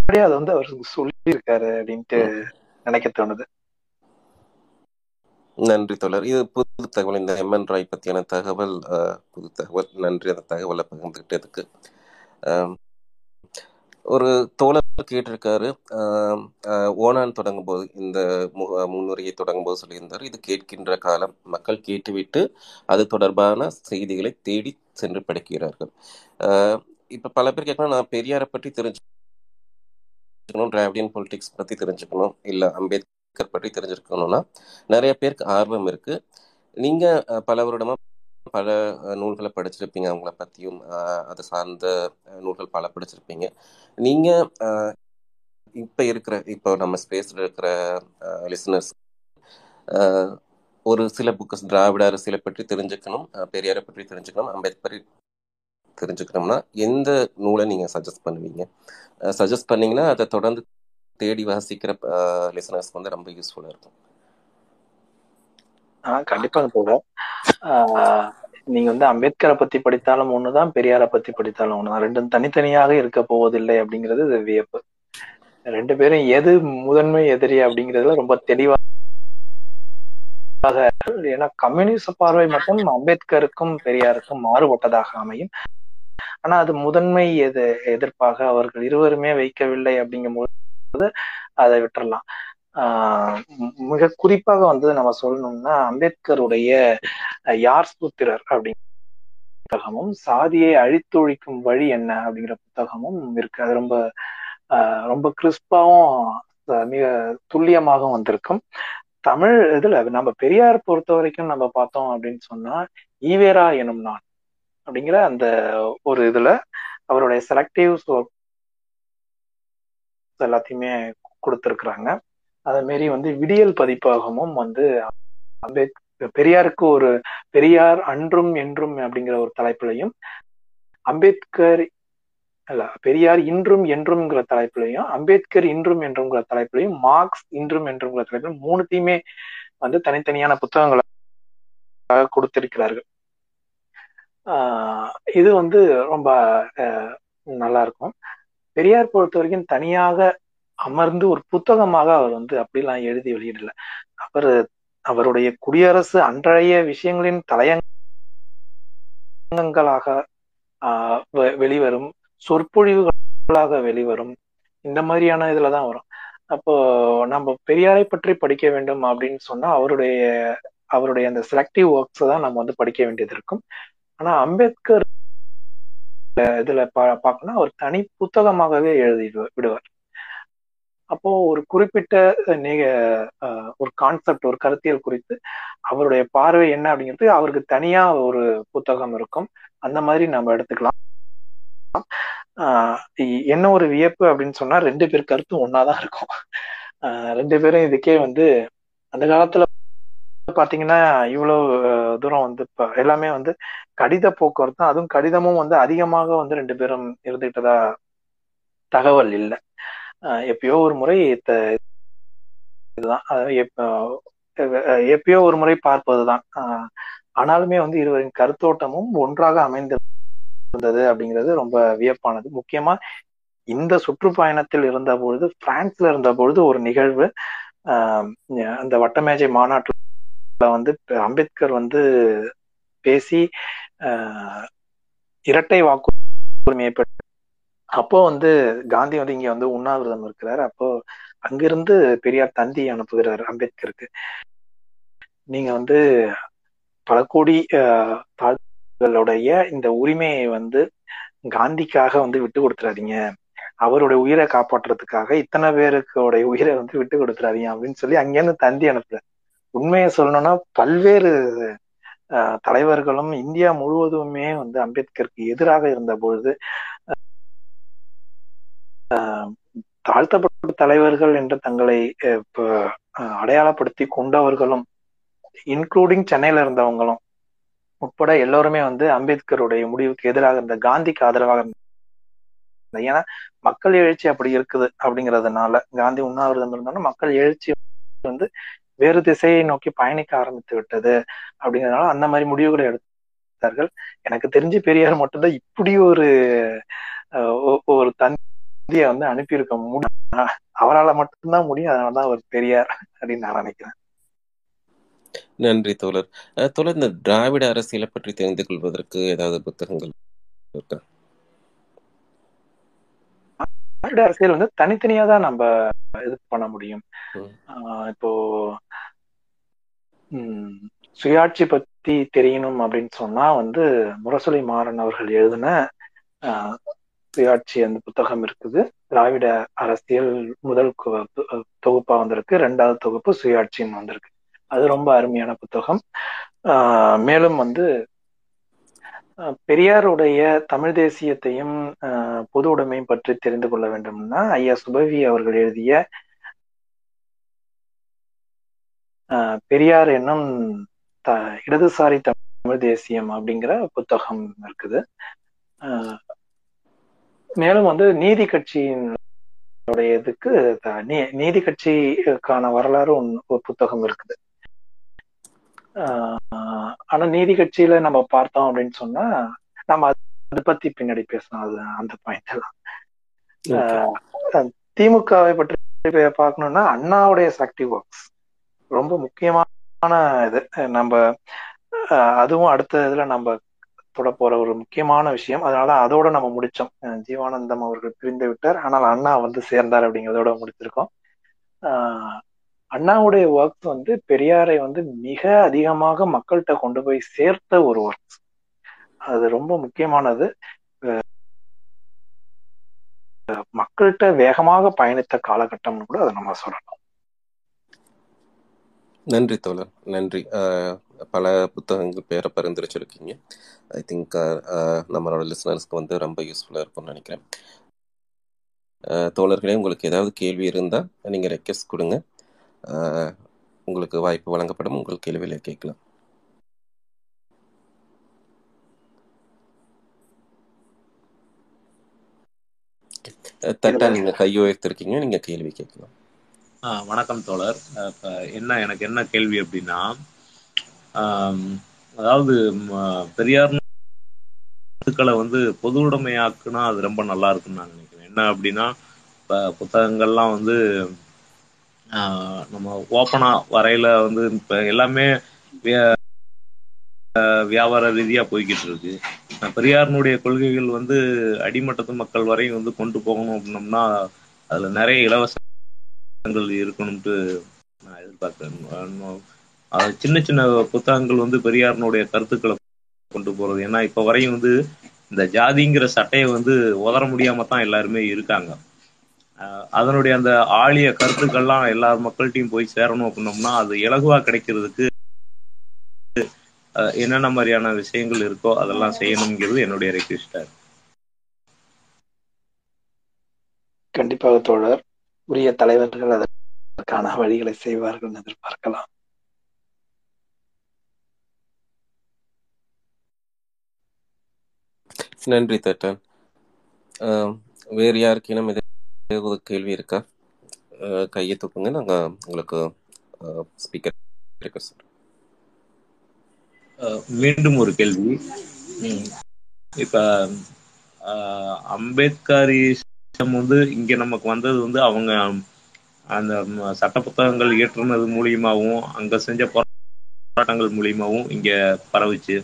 அப்படியே அதை வந்து அவர் சொல்லியிருக்காரு அப்படின்ட்டு. நினைக்க தோணுது. நன்றி தோழர். இது புது தகவல். இந்த எம்என் ராய் பற்றியான தகவல் புது தகவல். நன்றி. அந்த தகவலை பகிர்ந்துக்கிட்டதுக்கு அஹ், ஒரு தோழர் கேட்டிருக்காரு. ஓனான் தொடங்கும் போது இந்த முன்னுரையை தொடங்கும் போது சொல்லியிருந்தார். இது கேட்கின்ற காலம் மக்கள் கேட்டுவிட்டு அது தொடர்பான செய்திகளை தேடி சென்று படிக்கிறார்கள். இப்ப பல பேர் கேட்கணும் நான் பெரியாரை பற்றி தெரிஞ்சுக்கணும் டிராவிடியன் பொலிட்டிக்ஸ் பத்தி தெரிஞ்சுக்கணும் இல்ல அம்பேத்கர் பற்றி தெரிஞ்சிருக்கணும்னா நிறைய பேருக்கு ஆர்வம் இருக்கு. நீங்க பல வருடமா பல நூல்களை படிச்சிருப்பீங்க. அவங்கள பத்தியும் அதை அது சார்ந்த நூல்கள் பல படிச்சிருப்பீங்க. நீங்க அஹ், இப்ப இருக்கிற இப்போ நம்ம ஸ்பேஸ்ல இருக்கிற லிசனர்ஸ் ஒரு சில புக்ஸ் திராவிட அரசியலை பற்றி தெரிஞ்சுக்கணும் பெரியாரை பற்றி தெரிஞ்சுக்கணும் அம்பேத்கரை பற்றி தெரிஞ்சுக்கணும்னா எந்த நூலை நீங்க சஜஸ்ட் பண்ணுவீங்க? சஜஸ்ட் பண்ணீங்கன்னா அதை தொடர்ந்து தேடி வாசிக்கிற லிசனர்ஸ் வந்து ரொம்ப யூஸ்ஃபுல்லா இருக்கும். கண்டிப்பா கண்டிப்பாக நீங்க வந்து அம்பேத்கரை பத்தி படித்தாலும் ஒண்ணுதான் பெரியாரை பத்தி படித்தாலும் ஒண்ணுதான். ரெண்டும் தனித்தனியாக இருக்க போவதில்லை அப்படிங்கிறது வியப்பு. ரெண்டு பேரும் எது முதன்மை எதிரி அப்படிங்கிறதுல ரொம்ப தெளிவாக ஏன்னா கம்யூனிச பார்வை மட்டும் அம்பேத்கருக்கும் பெரியாருக்கும் மாறுபட்டதாக அமையும். ஆனா அது முதன்மை எது எதிர்ப்பாக அவர்கள் இருவருமே வைக்கவில்லை அப்படிங்கும்போது அதை விட்டுறலாம். மிக குறிப்பாக வந்து நம்ம சொல்லணும்னா அம்பேத்கருடைய யார் சூத்திரர் அப்படிங்கிற புத்தகமும் சாதியை அழித்தொழிக்கும் வழி என்ன அப்படிங்கிற புத்தகமும் இருக்கு. அது ரொம்ப ஆஹ், ரொம்ப கிறிஸ்பாவும் மிக துல்லியமாகவும் வந்திருக்கும். தமிழ் இதுல நம்ம பெரியார் பொறுத்த வரைக்கும் நம்ம பார்த்தோம் அப்படின்னு சொன்னா ஈவேரா எனும் நான் அப்படிங்கிற அந்த ஒரு இதுல அவருடைய செலக்டிவ் எல்லாத்தையுமே கொடுத்துருக்குறாங்க. அதே மாரி வந்து விடியல் பதிப்பாகமும் வந்து அம்பேத் பெரியாருக்கு ஒரு பெரியார் அன்றும் என்றும் அப்படிங்கிற ஒரு தலைப்புலையும் அம்பேத்கர் அல்ல பெரியார் இன்றும் என்றும்ங்கிற தலைப்புலையும் அம்பேத்கர் இன்றும் என்றும்ங்கிற தலைப்புலையும் மார்க்ஸ் இன்றும் என்றும்ங்கிற தலைப்பிலும் மூணுத்தையுமே வந்து தனித்தனியான புத்தகங்களாக கொடுத்திருக்கிறார்கள். ஆஹ் இது வந்து ரொம்ப நல்லா இருக்கும் பெரியார் பொறுத்த வரைக்கும் தனியாக அமர்ந்து ஒரு புத்தகமாக அவர் வந்து அப்படிலாம் எழுதி வெளியிடல. அவர் அவருடைய குடியரசு அன்றைய விஷயங்களின் தலையங்கங்களாக ஆஹ் வெளிவரும் சொற்பொழிவுகளாக வெளிவரும். இந்த மாதிரியான இதுலதான் வரும். அப்போ நம்ம பெரியாரை பற்றி படிக்க வேண்டும் அப்படின்னு சொன்னா அவருடைய அவருடைய அந்த செலக்டிவ் ஒர்க்ஸ் தான் நம்ம வந்து படிக்க வேண்டியது இருக்கும். ஆனா அம்பேத்கர் இதுல பா பார்க்கணும் அவர் தனி புத்தகமாகவே எழுதி விடுவார். அப்போ ஒரு குறிப்பிட்ட ஒரு கான்செப்ட் ஒரு கருத்தியல் குறித்து அவருடைய பார்வை என்ன அப்படிங்கிறது அவருக்கு தனியா ஒரு புத்தகம் இருக்கும். அந்த மாதிரி நம்ம எடுத்துக்கலாம். என்ன ஒரு வியப்பு அப்படின்னு சொன்னா ரெண்டு பேர் கருத்தும் ஒன்னாதான் இருக்கும். ரெண்டு பேரும் இதுக்கே வந்து அந்த காலத்துல பாத்தீங்கன்னா இவ்வளவு தூரம் வந்து இப்ப எல்லாமே வந்து கடித போக்குவரத்து அதுவும் கடிதமும் வந்து அதிகமாக வந்து ரெண்டு பேரும் இருந்துகிட்டதா தகவல் இல்லை. எப்பயோ ஒரு முறை இதுதான். எப்பயோ ஒரு முறை பார்ப்பதுதான். ஆனாலுமே வந்து இருவரின் கருத்தோட்டமும் ஒன்றாக அமைந்திருந்தது அப்படிங்கிறது ரொம்ப வியப்பானது. முக்கியமா இந்த சுற்றுப்பயணத்தில் இருந்த பொழுது பிரான்ஸ்ல இருந்த பொழுது ஒரு நிகழ்வு அந்த வட்டமேஜை மாநாட்டில் வந்து அம்பேத்கர் வந்து பேசி இரட்டை வாக்குரிமையை அப்போ வந்து காந்தி வந்து இங்க வந்து உண்ணாவிரதம் இருக்கிறார். அப்போ அங்கிருந்து பெரியார் தந்தி அனுப்புகிறார் அம்பேத்கருக்கு. நீங்க வந்து பல கோடி தாழ்களுடைய இந்த உரிமையை வந்து காந்திக்காக வந்து விட்டு கொடுத்துறாதீங்க. அவருடைய உயிரை காப்பாற்றுறதுக்காக இத்தனை பேருக்குடைய உயிரை வந்து விட்டு கொடுத்துறாதீங்க அப்படின்னு சொல்லி அங்கேருந்து தந்தி அனுப்புறாரு. உண்மையை சொல்லணும்னா பல்வேறு தலைவர்களும் இந்தியா முழுவதுமே வந்து அம்பேத்கருக்கு எதிராக இருந்த பொழுது தாழ்த்தப்பட்ட தலைவர்கள் என்று தங்களை அடையாளப்படுத்தி கொண்டவர்களும் இன்க்ளூடிங் சென்னையில இருந்தவங்களும் உட்பட எல்லோருமே வந்து அம்பேத்கருடைய முடிவுக்கு எதிராக இருந்த காந்திக்கு ஆதரவாக இருந்த ஏன்னா மக்கள் எழுச்சி அப்படி இருக்குது அப்படிங்கிறதுனால காந்தி உண்ணாவிரதம் இருந்தாலும் மக்கள் எழுச்சி வந்து வேறு திசையை நோக்கி பயணிக்க ஆரம்பித்து விட்டது அப்படிங்கிறதுனால அந்த மாதிரி முடிவுகளை எடுத்தார்கள். எனக்கு தெரிஞ்சு பெரியார் மட்டும்தான் இப்படி ஒரு ஒரு தன் தந்திய வந்து அனுப்பியிருக்க முடியும். அவரால் மட்டும்தான் முடியும். அதனாலதான் அவர் பெரியார் அப்படின்னு நான் நினைக்கிறேன். நன்றி தோழர். தோழர் இந்த திராவிட அரசியலை பற்றி தெரிந்து கொள்வதற்கு ஏதாவது புத்தகங்கள் இருக்கா? திராவிட அரசியல் வந்து தனித்தனியா தான் நம்ம இது பண்ண முடியும். இப்போ உம் சுயாட்சி பத்தி தெரியணும் அப்படின்னு சொன்னா வந்து முரசொலி மாறன் அவர்கள் எழுதின சுயாட்சி அந்த புத்தகம் இருக்குது. திராவிட அரசியல் முதல் தொகுப்பா வந்திருக்கு. ரெண்டாவது தொகுப்பு சுயாட்சின்னு வந்திருக்கு. அது ரொம்ப அருமையான புத்தகம். மேலும் வந்து பெரியாருடைய தமிழ் தேசியத்தையும் பொது உடைமையும் பற்றி தெரிந்து கொள்ள வேண்டும்னா ஐயா சுபவி அவர்கள் எழுதிய பெரியார் என்னும் இடதுசாரி தமிழ் தேசியம் அப்படிங்கிற புத்தகம் இருக்குது. மேலும் வந்து நீதி கட்சியினுடைய இதுக்கு நீதி கட்சிக்கான வரலாறு ஒரு புத்தகம் இருக்குது. ஆனா நீதி கட்சியில நம்ம பார்த்தோம் அப்படின்னு சொன்னா நம்ம அதை பத்தி பின்னாடி பேசலாம். அது அந்த பாயிண்ட் எல்லாம் திமுகவை பற்றி பார்க்கணும்னா அண்ணாவுடைய ஆக்டிவ் ஒர்க்ஸ் ரொம்ப முக்கியமான இது. நம்ம அதுவும் அடுத்த இதுல நம்ம போட போற ஒரு முக்கியமான விஷயம். அதனால அதோட நம்ம முடிச்சோம். ஜீவானந்தம் அவர்கள் பிரிந்து விட்டார். ஆனால் அண்ணா வந்து சேர்ந்தார் அப்படிங்கிறதோட முடிச்சிருக்கோம். அண்ணாவுடைய ஒர்க்ஸ் வந்து பெரியாரை வந்து மிக அதிகமாக மக்கள்கிட்ட கொண்டு போய் சேர்த்த ஒரு ஒர்க்ஸ் அது ரொம்ப முக்கியமானது. மக்கள்கிட்ட வேகமாக பயணித்த காலகட்டம்னு கூட அதை நம்ம சொல்லலாம். நன்றி தோழர். நன்றி. பல புத்தகங்கள் பேரை பரிந்துரைச்சிருக்கீங்க. ஐ திங்க் uh, uh, நம்மளோட லிசனர்ஸ்க்கு வந்து ரொம்ப யூஸ்ஃபுல்லாக இருக்கும்னு நினைக்கிறேன். Uh, தோழர்களே உங்களுக்கு ஏதாவது கேள்வி இருந்தால் நீங்கள் ரெக்வஸ்ட் கொடுங்க. உங்களுக்கு வாய்ப்பு வழங்கப்படும். உங்கள் கேள்வியில கேட்கலாம். தட்டா நீங்க கை உயர்த்திருக்கீங்க. நீங்க கேள்வி கேட்கலாம். வணக்கம் தோழர். என்ன எனக்கு என்ன கேள்வி அப்படின்னா அதாவது பெரியார் வந்து பொது உடைமையாக்குனா அது ரொம்ப நல்லா இருக்குன்னு நான் நினைக்கிறேன். என்ன அப்படின்னா இப்போ புத்தகங்கள்லாம் வந்து நம்ம ஓப்பனா வரையில வந்து இப்போ எல்லாமே வியாபார ரீதியா போய்கிட்டு இருக்கு. பெரியாரினுடைய கொள்கைகள் வந்து அடிமட்டத்து மக்கள் வரையும் வந்து கொண்டு போகணும் அப்படின்னோம்னா அதுல நிறைய இலவசங்கள் இருக்கணும்ட்டு நான் எதிர்பார்க்கிறேன். சின்ன சின்ன புத்தகங்கள் வந்து பெரியாரனுடைய கருத்துக்களை கொண்டு போறது. ஏன்னா இப்ப வரையும் வந்து இந்த ஜாதிங்கிற சட்டையை வந்து உதற முடியாம தான் எல்லாருமே இருக்காங்க. அஹ் அதனுடைய அந்த ஆழிய கருத்துக்கள்லாம் எல்லா மக்கள்கிட்டையும் போய் சேரணும் அப்படின்னோம்னா அது இலகுவா கிடைக்கிறதுக்கு என்னென்ன மாதிரியான விஷயங்கள் இருக்கோ அதெல்லாம் செய்யணுங்கிறது என்னுடைய ரெக்வெஸ்டா கண்டிப்பாக தோழர். உரிய தலைவர்கள் அதற்கான வழிகளை செய்வார்கள் எதிர்பார்க்கலாம் நன்றி தட்டன் ஆஹ் வேறு யாருக்கேனும் ஒரு கேள்வி இருக்கா? கையை தூக்குங்க நாங்கள் உங்களுக்கு ஸ்பீக்கர் இருக்க மீண்டும் ஒரு கேள்வி. இப்போ இப்ப அம்பேத்கரிசம் வந்து இங்க நமக்கு வந்தது வந்து அவங்க அந்த சட்ட புத்தகங்கள் இயற்றுனது மூலியமாகவும் அங்க செஞ்ச போராட்டங்கள் மூலியமாகவும் இங்க பரவுச்சு.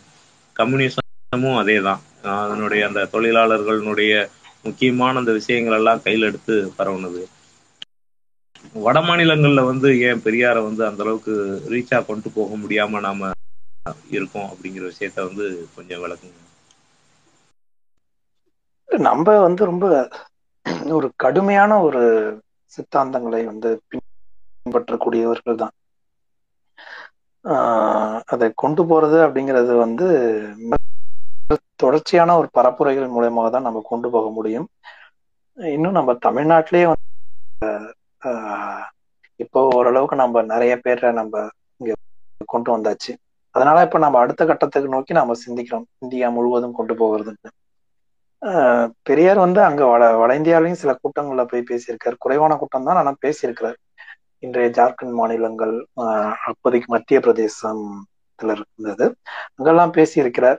கம்யூனிசமும் அதே தான் அதனுடைய அந்த தொழிலாளர்களுடைய முக்கியமான அந்த விஷயங்கள் எல்லாம் கையில் எடுத்து பரவுனது. வட மாநிலங்கள்ல வந்து ஏன் பெரியார வந்து அந்த அளவுக்கு ரீச்சா கொண்டு போக முடியாம நாம இருக்கோம் அப்படிங்கிற விஷயத்த வந்து கொஞ்சம் விளக்குங்க. நம்ம வந்து ரொம்ப ஒரு கடுமையான ஒரு சித்தாந்தங்களை வந்து பின்பற்றக்கூடியவர்கள் தான். ஆஹ் அதை கொண்டு போறது அப்படிங்கிறது வந்து தொடர்ச்சியான ஒரு பரப்புரைகள் மூலயமாக தான் நம்ம கொண்டு போக முடியும். இன்னும் நம்ம தமிழ்நாட்டிலேயே வந்து ஆஹ் இப்போ ஓரளவுக்கு நம்ம நிறைய பேரை நம்ம இங்க கொண்டு வந்தாச்சு. அதனால இப்ப நம்ம அடுத்த கட்டத்துக்கு நோக்கி நம்ம சிந்திக்கிறோம். இந்தியா முழுவதும் கொண்டு போகிறதுன்னு. ஆஹ் பெரியார் வந்து அங்க வட வட இந்தியாவிலையும் சில கூட்டங்கள்ல போய் பேசியிருக்காரு. குறைவான கூட்டம் தான் ஆனா பேசியிருக்கிறார். இன்றைய ஜார்க்கண்ட் மாநிலங்கள் அப்போதைக்கு மத்திய பிரதேசத்துல இருந்தது. அங்கெல்லாம் பேசியிருக்கிறார்.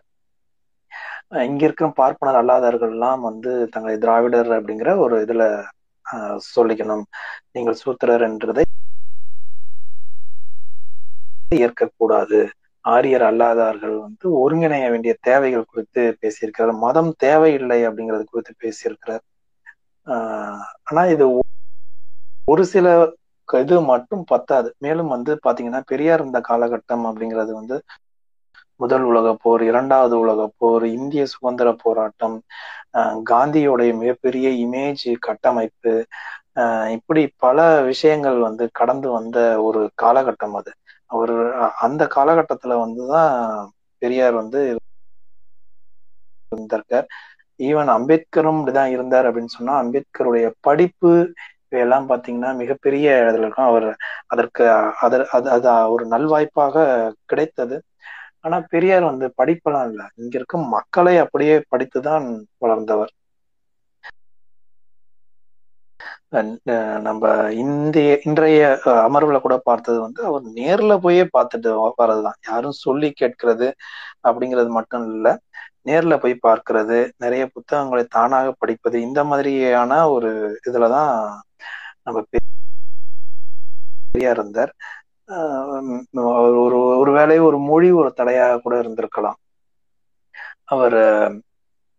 இங்க இருக்கிற பார்ப்பனர் அல்லாதவர்கள் எல்லாம் வந்து தங்களை திராவிடர் அப்படிங்கிற ஒரு இதுல சொல்லிக்கணும். நீங்கள் சூத்திரர் என்றதை ஏற்கக்கூடாது. ஆரியர் அல்லாதார்கள் வந்து ஒருங்கிணைய வேண்டிய தேவைகள் குறித்து பேசியிருக்கிறார். மதம் தேவையில்லை அப்படிங்கிறது குறித்து பேசியிருக்கிறார். ஆஹ் ஆனா இது ஒரு சில இது மட்டும் பத்தாது. மேலும் வந்து பாத்தீங்கன்னா பெரியார் இந்த காலகட்டம் அப்படிங்கிறது வந்து முதல் உலக போர் இரண்டாவது உலக போர் இந்திய சுதந்திர போராட்டம் காந்தியோடைய மிகப்பெரிய இமேஜ் கட்டமைப்பு இப்படி பல விஷயங்கள் வந்து கடந்து வந்த ஒரு காலகட்டம் அது. அவர் அந்த காலகட்டத்துல வந்துதான் பெரியார் வந்து இருந்திருக்கார் ஈவன் அம்பேத்கரும் இப்படிதான் இருந்தார் அப்படின்னு சொன்னா அம்பேத்கருடைய படிப்பு இவையெல்லாம் பாத்தீங்கன்னா மிகப்பெரிய இதில் இருக்கும். அவர் அதற்கு அது அது ஒரு நல்வாய்ப்பாக கிடைத்தது. ஆனா பெரியார் வந்து படிப்பெல்லாம் இல்ல. இங்க இருக்கும் மக்களை அப்படியே படித்துதான் வளர்ந்தவர். நம்ம இந்திய இன்றைய அமர்வுல கூட பார்த்தது வந்து அவர் நேர்ல போயே பார்த்துட்டு வர்றதுதான். யாரும் சொல்லி கேட்கிறது அப்படிங்கிறது மட்டும் இல்ல. நேர்ல போய் பார்க்கிறது நிறைய புத்தகங்களை தானாக படிப்பது இந்த மாதிரியான ஒரு இதுலதான் நம்ம பெரியார் இருந்தார். ஒரு ஒரு வேளை ஒரு மொழி ஒரு தடையாக கூட இருந்திருக்கலாம். அவர்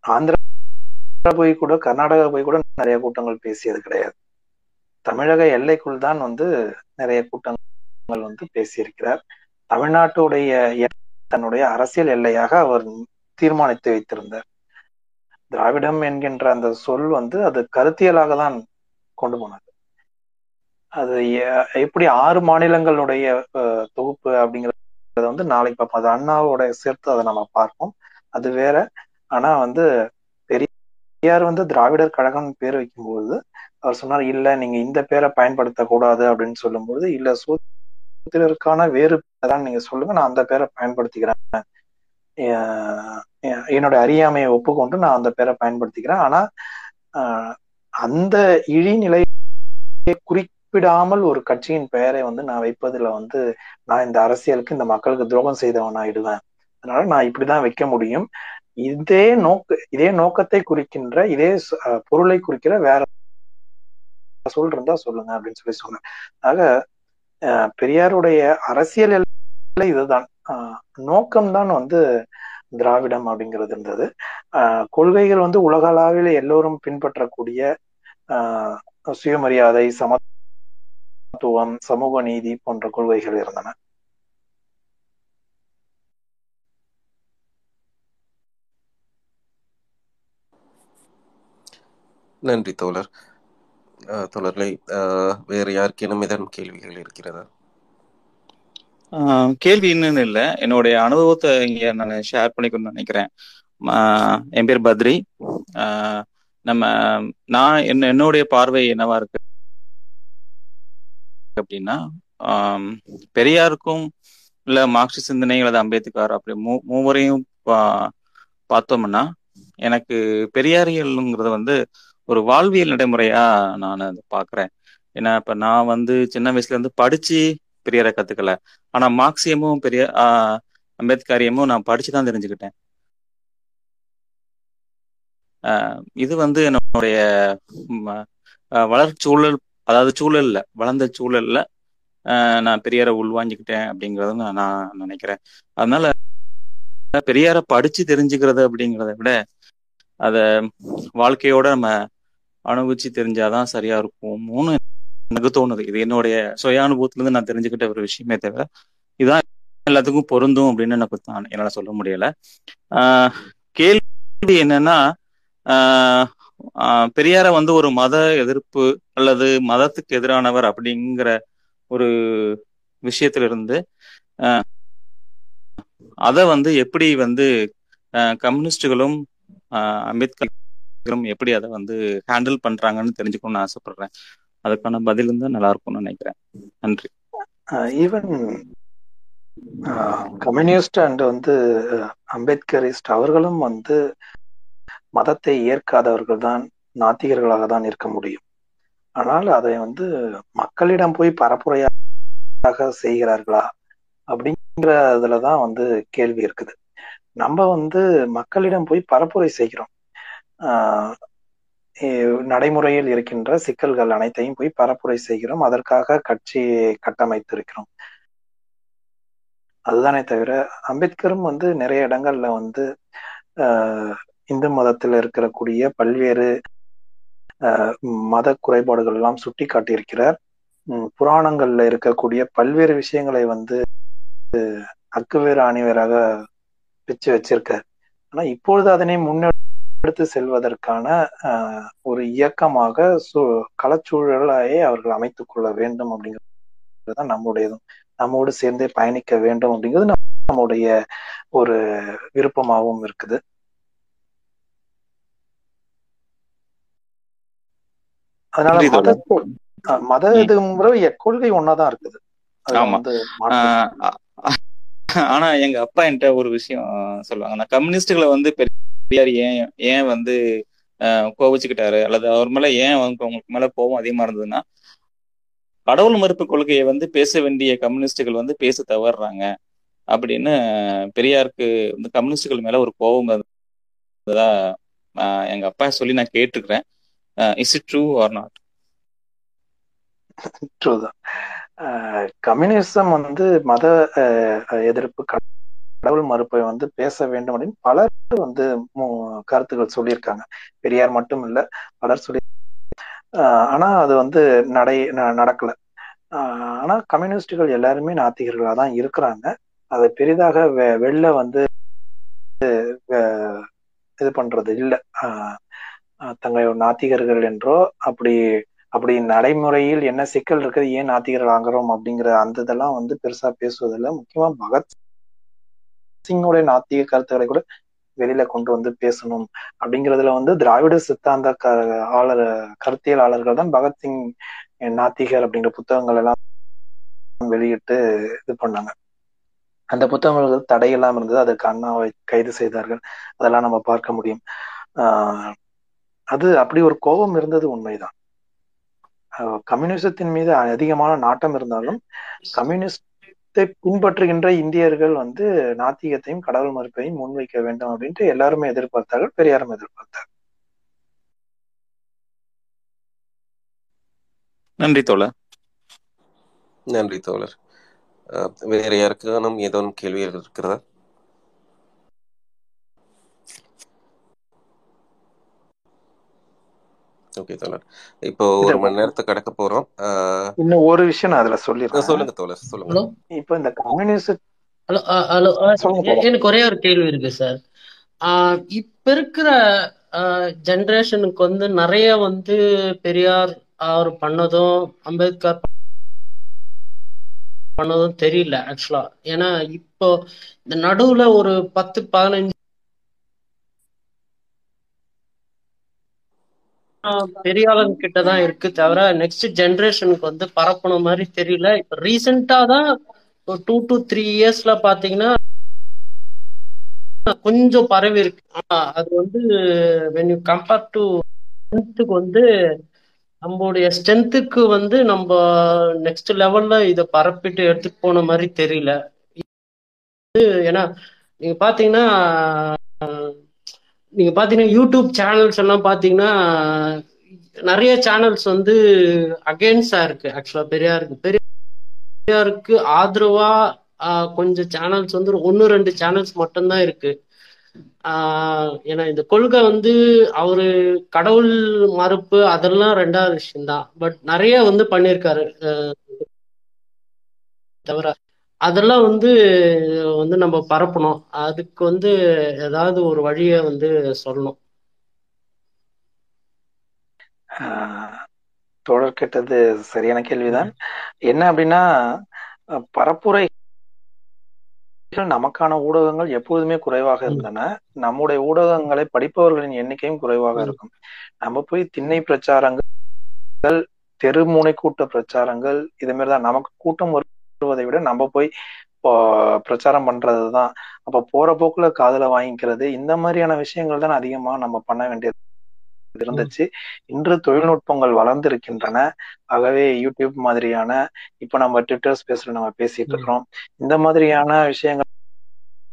ஆந்திரா போய் கூட கர்நாடகா போய் கூட நிறைய கூட்டங்கள் பேசியது கிடையாது. தமிழக எல்லைக்குள் தான் வந்து நிறைய கூட்டங்கள் வந்து பேசியிருக்கிறார். தமிழ்நாட்டுடைய தன்னுடைய அரசியல் எல்லையாக அவர் தீர்மானித்து வைத்திருந்தார். திராவிடம் என்கின்ற அந்த சொல் வந்து அது கருத்தியலாக தான் கொண்டு போனது. அது எப்படி ஆறு மாநிலங்களுடைய தொகுப்பு அப்படிங்கறத வந்து நாளைக்கு பார்ப்போம். அது அண்ணாவோட சேர்த்து அதை நம்ம பார்ப்போம். அது வேற. ஆனா வந்து பெரியார் வந்து திராவிடர் கழகம் பேர் வைக்கும்போது அவர் சொன்னார் இல்ல நீங்க இந்த பேரை பயன்படுத்தக்கூடாது அப்படின்னு சொல்லும்போது இல்ல சூத்திரருக்கான வேறு தான் நீங்க சொல்லுங்க நான் அந்த பேரை பயன்படுத்திக்கிறேன். என்னோட அறியாமையை ஒப்புக்கொண்டு நான் அந்த பேரை பயன்படுத்திக்கிறேன். ஆனா அந்த இழிநிலையை குறி ஒப்பிடாமல் ஒரு கட்சியின் பெயரை வந்து நான் வைப்பதுல வந்து நான் இந்த அரசியலுக்கு இந்த மக்களுக்கு துரோகம் செய்தவன் ஆயிடுவேன் அதனால நான் இப்படிதான் வைக்க முடியும். இதே நோக்க இதே நோக்கத்தை குறிக்கின்ற இதே பொருளை குறிக்கிற வேற சொல் இருந்தா சொல்லுங்க அப்படின்னு சொல்லி சொன்னேன். ஆக பெரியாருடைய அரசியல் எல்லை இதுதான். நோக்கம்தான் வந்து திராவிடம் அப்படிங்கிறது இருந்தது. கொள்கைகள் வந்து உலகளாவில் எல்லோரும் பின்பற்றக்கூடிய சுயமரியாதை சம சமத்துவம் சமூக நீதி போன்ற கொள்கைகள் இருந்தன. நன்றி தோழர். தோழர்களே வேறு யாருக்கேனும் இதன் கேள்விகள் இருக்கிறதா? ஆஹ் கேள்வி இன்னும் இல்லை. என்னுடைய அனுபவத்தை இங்க நான் ஷேர் பண்ணிக்கணும்னு நினைக்கிறேன். ஆஹ் என் பேர் பத்ரி. ஆஹ் நம்ம நான் என்ன என்னுடைய பார்வை என்னவா இருக்கு? அப்படின்னா பெரியாருக்கும் இல்ல மார்க்சிஸ்ட் சிந்தனை அல்லது அம்பேத்கர் அப்படி மூ மூவரையும் பா- பார்த்தோம்னா எனக்கு பெரியாரியல்ங்கிறது வந்து ஒரு வாழ்வியல் நடைமுறையா நான் அதை ஏன்னா இப்ப நான் வந்து சின்ன வயசுல இருந்து படிச்சு பெரியாரை கத்துக்கல. ஆனா மார்க்சியமும் பெரிய ஆஹ் அம்பேத்கரியமும் நான் படிச்சுதான் தெரிஞ்சுக்கிட்டேன். ஆஹ் இது வந்து என்னுடைய வளர்ச்சூழல் அதாவது சூழல்ல வளர்ந்த சூழல்ல ஆஹ் நான் பெரியாரை உள்வாங்கிக்கிட்டேன் அப்படிங்கறத நான் நான் நினைக்கிறேன். அதனால பெரியாரை படிச்சு தெரிஞ்சுக்கிறது அப்படிங்கிறத விட அத வாழ்க்கையோட நம்ம அனுபவிச்சு தெரிஞ்சாதான் சரியா இருக்கும்னு எனக்கு தோணுது. இது என்னுடைய சுய அனுபவத்துல இருந்து நான் தெரிஞ்சுக்கிட்ட ஒரு விஷயமே தவிர இதான் எல்லாத்துக்கும் பொருந்தும் அப்படின்னு எனக்கு தான் என்னால சொல்ல முடியல. ஆஹ் கேள்வி என்னன்னா ஆஹ் பெரியார வந்து ஒரு மத எதிர்ப்பு அல்லது மதத்துக்கு எதிரானவர் அப்படிங்கிற ஒரு விஷயத்திலிருந்து ஆஹ் அதை வந்து எப்படி வந்து கம்யூனிஸ்டுகளும் அம்பேத்கரும் எப்படி அதை வந்து ஹேண்டில் பண்றாங்கன்னு தெரிஞ்சுக்கணும்னு ஆசைப்படுறேன். அதுக்கான பதில் இருந்தா நல்லா இருக்கும்னு நினைக்கிறேன். நன்றி. ஈவன் கம்யூனிஸ்ட் அண்ட் வந்து அம்பேத்கரிஸ்ட் அவர்களும் வந்து மதத்தை ஏற்காதவர்கள் தான் நாத்திகர்களாக தான் இருக்க முடியும். ஆனால் அதை வந்து மக்களிடம் போய் பரப்புரையாக செய்கிறார்களா அப்படிங்கிறதுல தான் வந்து கேள்வி இருக்குது. நம்ம வந்து மக்களிடம் போய் பரப்புரை செய்கிறோம். ஆஹ் நடைமுறையில் இருக்கின்ற சிக்கல்கள் அனைத்தையும் போய் பரப்புரை செய்கிறோம். அதற்காக கட்சி கட்டமைத்திருக்கிறோம். அதுதானே தவிர அம்பேத்கரும் வந்து நிறைய இடங்கள்ல வந்து ஆஹ் இந்து மதத்தில் இருக்கக்கூடிய பல்வேறு ஆஹ் மத குறைபாடுகள் எல்லாம் சுட்டி காட்டியிருக்கிறார். புராணங்கள்ல இருக்கக்கூடிய பல்வேறு விஷயங்களை வந்து அக்குவேறு அணிவராக பிச்சு வச்சிருக்கார். ஆனா இப்பொழுது அதனை முன்னெடுத்து செல்வதற்கான ஆஹ் ஒரு இயக்கமாக சூ அவர்கள் அமைத்துக் கொள்ள வேண்டும் அப்படிங்கிறது தான் நம்முடையதும். நம்மோடு சேர்ந்தே பயணிக்க வேண்டும் அப்படிங்கிறது நம்முடைய ஒரு விருப்பமாகவும் இருக்குது. அதனால மத. இதுங்கிற கொள்கை ஒன்னாதான் இருக்குது. வந்து ஆனா எங்க அப்பா என்கிட்ட ஒரு விஷயம் சொல்லுவாங்க. நான் கம்யூனிஸ்டுகளை வந்து பெரியார் ஏன் ஏன் வந்து கோவிச்சுக்கிட்டாரு? அல்லது அவர் மேல ஏன் அவங்க உங்களுக்கு மேல கோபம் அதிகமா இருந்ததுன்னா கடவுள் மறுப்பு கொள்கையை வந்து பேச வேண்டிய கம்யூனிஸ்டுகள் வந்து பேச தவறுறாங்க அப்படின்னு பெரியாருக்கு இந்த கம்யூனிஸ்டுகள் மேல ஒரு கோபம் இருந்ததா எங்க அப்பா சொல்லி நான் கேட்டிருக்கிறேன். Is it true or not true தான். Uh, கம்யூனிசம் வந்து மத அஹ், எதிர்ப்பு கடவுள் மறுப்பை வந்து பேச வேண்டும் அப்படின்னு பலர் வந்து கருத்துக்கள் சொல்லியிருக்காங்க. பெரியார் மட்டும் இல்ல பலர் சொல்லி ஆஹ் ஆனா அது வந்து நடை ந- நடக்கல. ஆஹ் ஆனா கம்யூனிஸ்டுகள் எல்லாருமே நாத்திகர்களா தான் இருக்கிறாங்க. அதை பெரிதாக வெ- வெளில வந்து இது பண்றது இல்ல. ஆஹ் தங்களை ஒரு நாத்திகர்கள் என்றோ அப்படி அப்படி நடைமுறையில் என்ன சிக்கல் இருக்குது ஏன் நாத்திகர்கள் ஆகிறோம் அப்படிங்கிற அந்த இதெல்லாம் வந்து பெருசா பேசுவதில்லை. முக்கியமா பகத் சிங்கோடைய நாத்திக கருத்துக்களை கூட வெளியில கொண்டு வந்து பேசணும் அப்படிங்கிறதுல வந்து திராவிட சித்தாந்த க ஆளர் கருத்தியலாளர்கள் தான் பகத்சிங் நாத்திகர் அப்படிங்கிற புத்தகங்கள் எல்லாம் வெளியிட்டு இது பண்ணாங்க. அந்த புத்தகங்களுக்கு தடையெல்லாம் இருந்தது. அதற்கு அண்ணாவை கைது செய்தார்கள். அதெல்லாம் நம்ம பார்க்க முடியும். ஆஹ் அது அப்படி ஒரு கோபம் இருந்தது உண்மைதான். கம்யூனிசத்தின் மீது அதிகமான நாட்டம் இருந்தாலும் கம்யூனிஸ்டை பின்பற்றுகின்ற இந்தியர்கள் வந்து நாத்திகத்தையும் கடவுள் மறுப்பையும் முன்வைக்க வேண்டும் அப்படின்ட்டு எல்லாருமே எதிர்பார்த்தார்கள் பெரியாரும் எதிர்பார்த்தார் நன்றி தோழர். நன்றி தோழர். வேற யாருக்கானும் ஏதோ கேள்விகள் இருக்கிறதா? ஓகே தோழர். இப்போ ஒரு மணி நேரத்துக்கு கடக்க போறோம். இன்னும் ஒரு விஷயம் நான் அதுல சொல்லிடுறேன். சொல்லுங்க தோழர் சொல்லுங்க. இப்ப இந்த கம்யூனிஸ்ட் ஹலோ ஹலோ எனக்கு ஒரே ஒரு கேள்வி இருக்கு சார். ஆஹ் இப்ப இருக்கிற ஜெனரேஷனுக்கு வந்து நிறைய வந்து பெரியார் அவர் பண்ணதும் அம்பேத்கர் பண்ணதும் தெரியல ஆக்சுவலா ஏன்னா இப்போ இந்த நடுவுல ஒரு பத்து பதினஞ்சு பெரியாளன் கிட்ட தான் இருக்கு தவிர நெக்ஸ்ட் ஜென்ரேஷனுக்கு வந்து பரப்பணும் மாதிரி தெரியல. இப்ப ரீசெண்டா தான் ஒரு டூ டு த்ரீ இயர்ஸ்ல பாத்தீங்கன்னா கொஞ்சம் பரவி இருக்கு. அது வந்து வென் யூ கம்பேர் டு ஸ்ட்ரென்த்துக்கு வந்து நம்மளுடைய ஸ்ட்ரென்த்துக்கு வந்து நம்ம நெக்ஸ்ட் லெவல்ல இதை பரப்பிட்டு எடுத்துட்டு போன மாதிரி தெரியல. ஏன்னா நீங்க பாத்தீங்கன்னா நீங்க பாத்தீங்கன்னா யூடியூப் சேனல்ஸ் எல்லாம் பாத்தீங்கன்னா நிறைய சேனல்ஸ் வந்து அகேன்ஸ்டா இருக்கு. ஆக்சுவலா பெரியாருக்கு. பெரியாருக்கு ஆதரவா ஆஹ், கொஞ்சம் சேனல்ஸ் வந்து ஒன்னு ரெண்டு சேனல்ஸ் மட்டும்தான் இருக்கு. ஆஹ், ஏன்னா இந்த கொள்கை வந்து அவரு கடவுள் மறுப்பு அதெல்லாம் ரெண்டாவது விஷயம்தான். பட் நிறைய வந்து பண்ணியிருக்காரு தவிர அதெல்லாம் வந்து வந்து நம்ம பரப்பணும். அதுக்கு வந்து ஏதாவது ஒரு வழியை வந்து சொல்லணும். தோழர் கேட்டது சரியான கேள்விதான். என்ன அப்படின்னா அஹ் பரப்புரைகள் நமக்கான ஊடகங்கள் எப்போதுமே குறைவாக. இருந்தன. நம்முடைய ஊடகங்களை படிப்பவர்களின் எண்ணிக்கையும் குறைவாக. இருக்கும். நம்ம போய் திண்ணை பிரச்சாரங்கள் தெருமுனை கூட்ட பிரச்சாரங்கள் இது மாதிரிதான் நமக்கு கூட்டம் வருவதை விட நம்ம போய் பிரச்சாரம் பண்றதுதான். அப்ப போற போக்குல காதுல வாங்கிக்கிறது இந்த மாதிரியான விஷயங்கள் தான் அதிகமா நம்ம பண்ண வேண்டியது இருந்துச்சு. இன்று தொழில்நுட்பங்கள் வளர்ந்திருக்கின்றன. ஆகவே யூடியூப் மாதிரியான இப்ப நம்ம ட்விட்டர் ஸ்பேஸ்ல நம்ம பேசிட்டு. இருக்கிறோம். இந்த மாதிரியான விஷயங்களை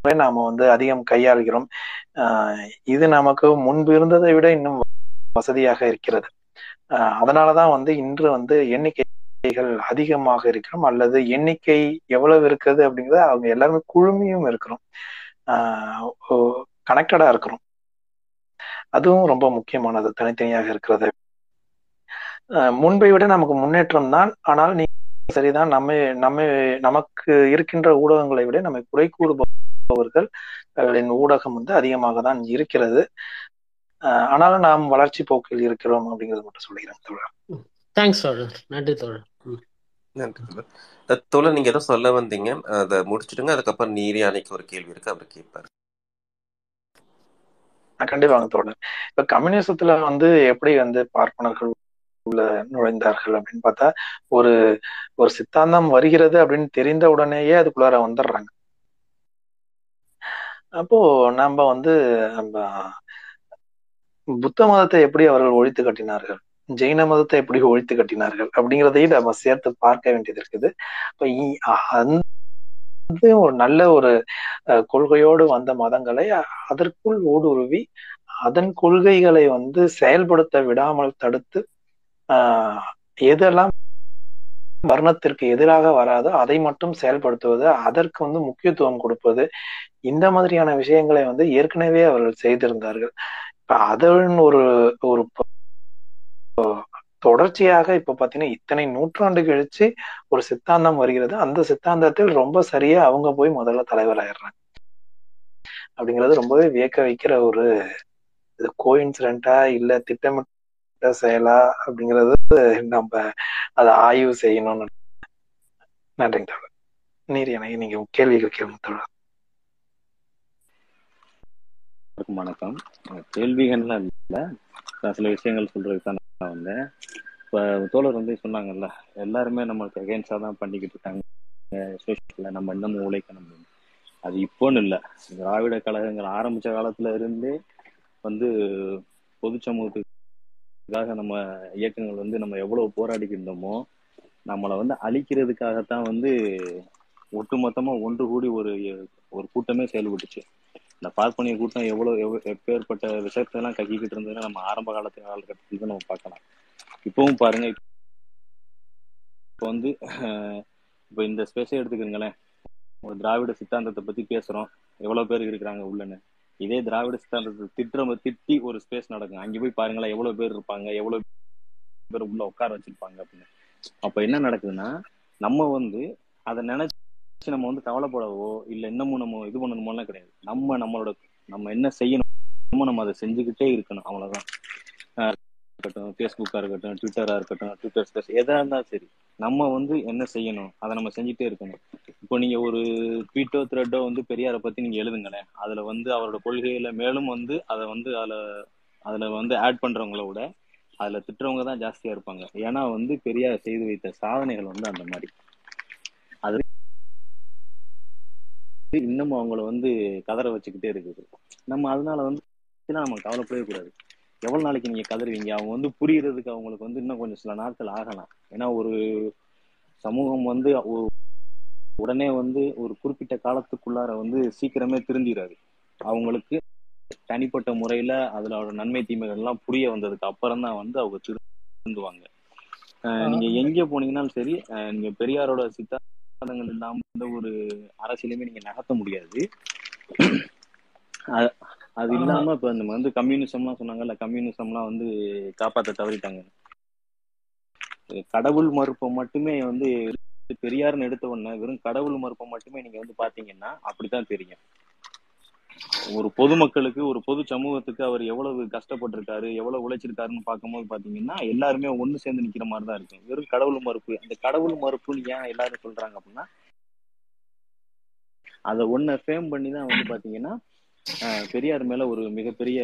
நாம வந்து அதிகம் கையாள்கிறோம். இது நமக்கு முன்பு இருந்ததை விட இன்னும் வசதியாக இருக்கிறது. அதனாலதான் வந்து இன்று வந்து எண்ணிக்கைகள் அதிகமாக இருக்கிறோம் அல்லது எண்ணிக்கை எவ்வளவு இருக்குது அப்படிங்கறது அவங்க எல்லாருமே குழுமையும் இருக்கிறோம். ஆஹ் கனெக்டடா இருக்கிறோம். அதுவும் ரொம்ப முக்கியமானது தனித்தனியாக இருக்கிறது. முன்பை விட நமக்கு முன்னேற்றம் தான் ஆனால் நீ சரிதான் நம்ம நம்ம நமக்கு இருக்கின்ற ஊடகங்களை விட நம்மை குறை கூறுபவர்களின் ஊடகம் வந்து அதிகமாக தான் இருக்கிறது. ஆனாலும் நாம் வளர்ச்சி போக்கில் இருக்கிறோம் அப்படிங்கிறது மட்டும் சொல்லிக்கிறேன் தோழர். தேங்க்ஸ் தோழர். நன்றி தோழர். நன்றி தோழர் நீங்க ஏதோ சொல்ல வந்தீங்க. அதை முடிச்சிடுங்க. அதுக்கப்புறம் நீரி யானைக்கு ஒரு கேள்வி இருக்கு. அவர் கேட்பாரு அஹ் கண்டிப்பாங்க தோழர். இப்ப கம்யூனிசத்துல வந்து எப்படி வந்து பார்ப்பனர்கள் உள்ள நுழைந்தார்கள் அப்படின்னு பார்த்தா ஒரு ஒரு சித்தாந்தம் வருகிறது அப்படின்னு தெரிந்த உடனேயே அதுக்குள்ளார வந்துடுறாங்க. அப்போ நம்ம வந்து நம்ம புத்த மதத்தை எப்படி அவர்கள் ஒழித்து கட்டினார்கள்? ஜெயின மதத்தை எப்படி ஒழித்து கட்டினார்கள் அப்படிங்கிறதையும் நம்ம சேர்த்து பார்க்க வேண்டியது இருக்குது. இப்போ அந்த ஒரு நல்ல ஒரு கொள்கையோடு வந்த மதங்களை அதற்குள் ஊடுருவி அதன் கொள்கைகளை வந்து செயல்படுத்த விடாமல் தடுத்து ஆஹ் எதெல்லாம் வர்ணத்திற்கு எதிராக வராதோ அதை மட்டும் செயல்படுத்துவது அதற்கு வந்து முக்கியத்துவம் கொடுப்பது இந்த மாதிரியான விஷயங்களை வந்து ஏற்கனவே அவர்கள் செய்திருந்தார்கள். இப்ப அதன் ஒரு ஒரு தொடர்ச்சியாக இப்ப பாத்தீங்கன்னா இத்தனை நூற்றாண்டு கழிச்சு ஒரு சித்தாந்தம் வருகிறது. அந்த சித்தாந்தத்தில் ரொம்ப சரியா அவங்க போய் முதல்ல தலைவராயிடுறாங்க. அப்படிங்கிறது ரொம்பவே வியக்க வைக்கிற ஒரு இது. கோயின்சிடென்டா இல்ல திட்டமிட்ட செயலா அப்படிங்கிறது நம்ம அதை ஆய்வு செய்யணும்னு நன்றிங்க தோழர். நீர் எனக்கு நீங்க கேள்விகள் கேளுங்க தோழர். வணக்கம். கேள்விகள்லாம் இல்லை. நான் சில விஷயங்கள் சொல்றதுக்கு தான் நான் வந்தேன். இப்போ தோழர் வந்து சொன்னாங்கல்ல எல்லாருமே நம்மளுக்கு அகேன்ஸ்டாக தான் பண்ணிக்கிட்டு இருக்காங்க. சோஷியலில் நம்ம இன்னமும் உழைக்கணும். அப்படின்னு. அது இப்போன்னு இல்லை. திராவிட கழகங்கள் ஆரம்பிச்ச காலத்துல இருந்தே வந்து பொது சமூகத்துக்காக நம்ம இயக்கங்கள் வந்து நம்ம எவ்வளவு போராடிக்கிட்டு நம்மளை வந்து அழிக்கிறதுக்காகத்தான் வந்து ஒட்டுமொத்தமா ஒன்று கூடி ஒரு ஒரு கூட்டமே செயல்பட்டுச்சு. இந்த பார்ப்பனிய கூட்டம் எவ்வளவு எவ்வ- எப்பேற்பட்ட விஷயத்தெல்லாம் கக்கிக்கிட்டு இருந்ததுன்னா நம்ம ஆரம்ப காலத்து காலகட்டத்துக்கு நம்ம பார்க்கலாம். இப்பவும் பாருங்க இப்போ வந்து இப்போ இந்த ஸ்பேஸே எடுத்துக்கிறீங்களேன் ஒரு திராவிட சித்தாந்தத்தை பத்தி பேசுறோம். எவ்வளவு பேர் இருக்கிறாங்க உள்ளன்னு. இதே திராவிட சித்தாந்தத்தை திட்டுற திட்டி ஒரு ஸ்பேஸ் நடக்கும். அங்க போய் பாருங்களேன் எவ்வளவு பேர் இருப்பாங்க எவ்வளவு பேர் உள்ள உட்கார வச்சிருப்பாங்க அப்படின்னு. அப்ப என்ன நடக்குதுன்னா நம்ம வந்து அதை நினைச்சு நம்ம வந்து கவலைப்படவோ இல்ல இன்னமும் நம்ம இது பண்ணணுமோலாம் கிடையாது. நம்ம நம்மளோட நம்ம என்ன செய்யணும் நம்ம அதை செஞ்சுக்கிட்டே இருக்கணும். அவ்வளவுதான். இருக்கட்டும் ஃபேஸ்புக்கா இருக்கட்டும் ட்விட்டரா இருக்கட்டும் ட்விட்டர் ஸ்பேஸ் எதா இருந்தாலும் சரி. நம்ம வந்து என்ன செய்யணும் அதை நம்ம செஞ்சுட்டே இருக்கணும். இப்போ நீங்க ஒரு ட்வீட்டோ த்ரெட்டோ வந்து பெரியாரை பத்தி நீங்க எழுதுங்களேன். அதுல வந்து அவரோட கொள்கையில மேலும் வந்து அதை வந்து அதுல அதுல வந்து ஆட் பண்றவங்கள விட அதுல திட்டுறவங்க தான் ஜாஸ்தியா இருப்பாங்க. ஏன்னா வந்து பெரியார் செய்து வைத்த சாதனைகள் வந்து அந்த மாதிரி. அது இன்னமும் அவங்கள வந்து கதற வச்சுக்கிட்டே இருக்குது. நம்ம அதனால வந்து நம்ம கவலைப்படவே கூடாது. எவ்வளவு நாளைக்கு நீங்க கதறுவீங்க? அவங்க வந்து புரியறதுக்கு அவங்களுக்கு வந்து இன்னும் கொஞ்சம் சில நாட்கள் ஆகலாம். ஏன்னா ஒரு சமூகம் வந்து உடனே வந்து ஒரு குறிப்பிட்ட காலத்துக்குள்ளார வந்து சீக்கிரமே திருந்திராது. அவங்களுக்கு தனிப்பட்ட முறையில அதோட நன்மை தீமைகள் எல்லாம் புரிய வந்ததுக்கு அப்புறம் தான் வந்து அவங்க திருந்துவாங்க. நீங்க எங்க போனீங்கன்னாலும் சரி நீங்க பெரியாரோட சித்தாந்தங்கள் இல்லாம எந்த ஒரு அரசியலுமே நீங்க நகர்த்த முடியாது. அது இல்லாம இப்ப நம்ம வந்து கம்யூனிசம்லாம் சொன்னாங்கல்ல கம்யூனிசம்லாம் வந்து காப்பாத்த தவறிட்டாங்க. கடவுள் மறுப்பை மட்டுமே வந்து பெரியார்னு எடுத்த உடனே வெறும் கடவுள் மறுப்பை மட்டுமே நீங்க வந்து பாத்தீங்கன்னா அப்படித்தான் தெரியும். ஒரு பொதுமக்களுக்கு ஒரு பொது சமூகத்துக்கு அவர் எவ்வளவு கஷ்டப்பட்டிருக்காரு எவ்வளவு உழைச்சிருக்காருன்னு பார்க்கும்போது பாத்தீங்கன்னா எல்லாருமே ஒண்ணு சேர்ந்து நிக்கிற மாதிரி தான் இருக்கும் வெறும் கடவுள் மறுப்பு. அந்த கடவுள் மறுப்புன்னு ஏன் எல்லாரும் சொல்றாங்க அப்படின்னா அதை ஒன்ன ஃபேம் பண்ணி தான் வந்து பாத்தீங்கன்னா பெரியார் மேல ஒரு மிகப்பெரிய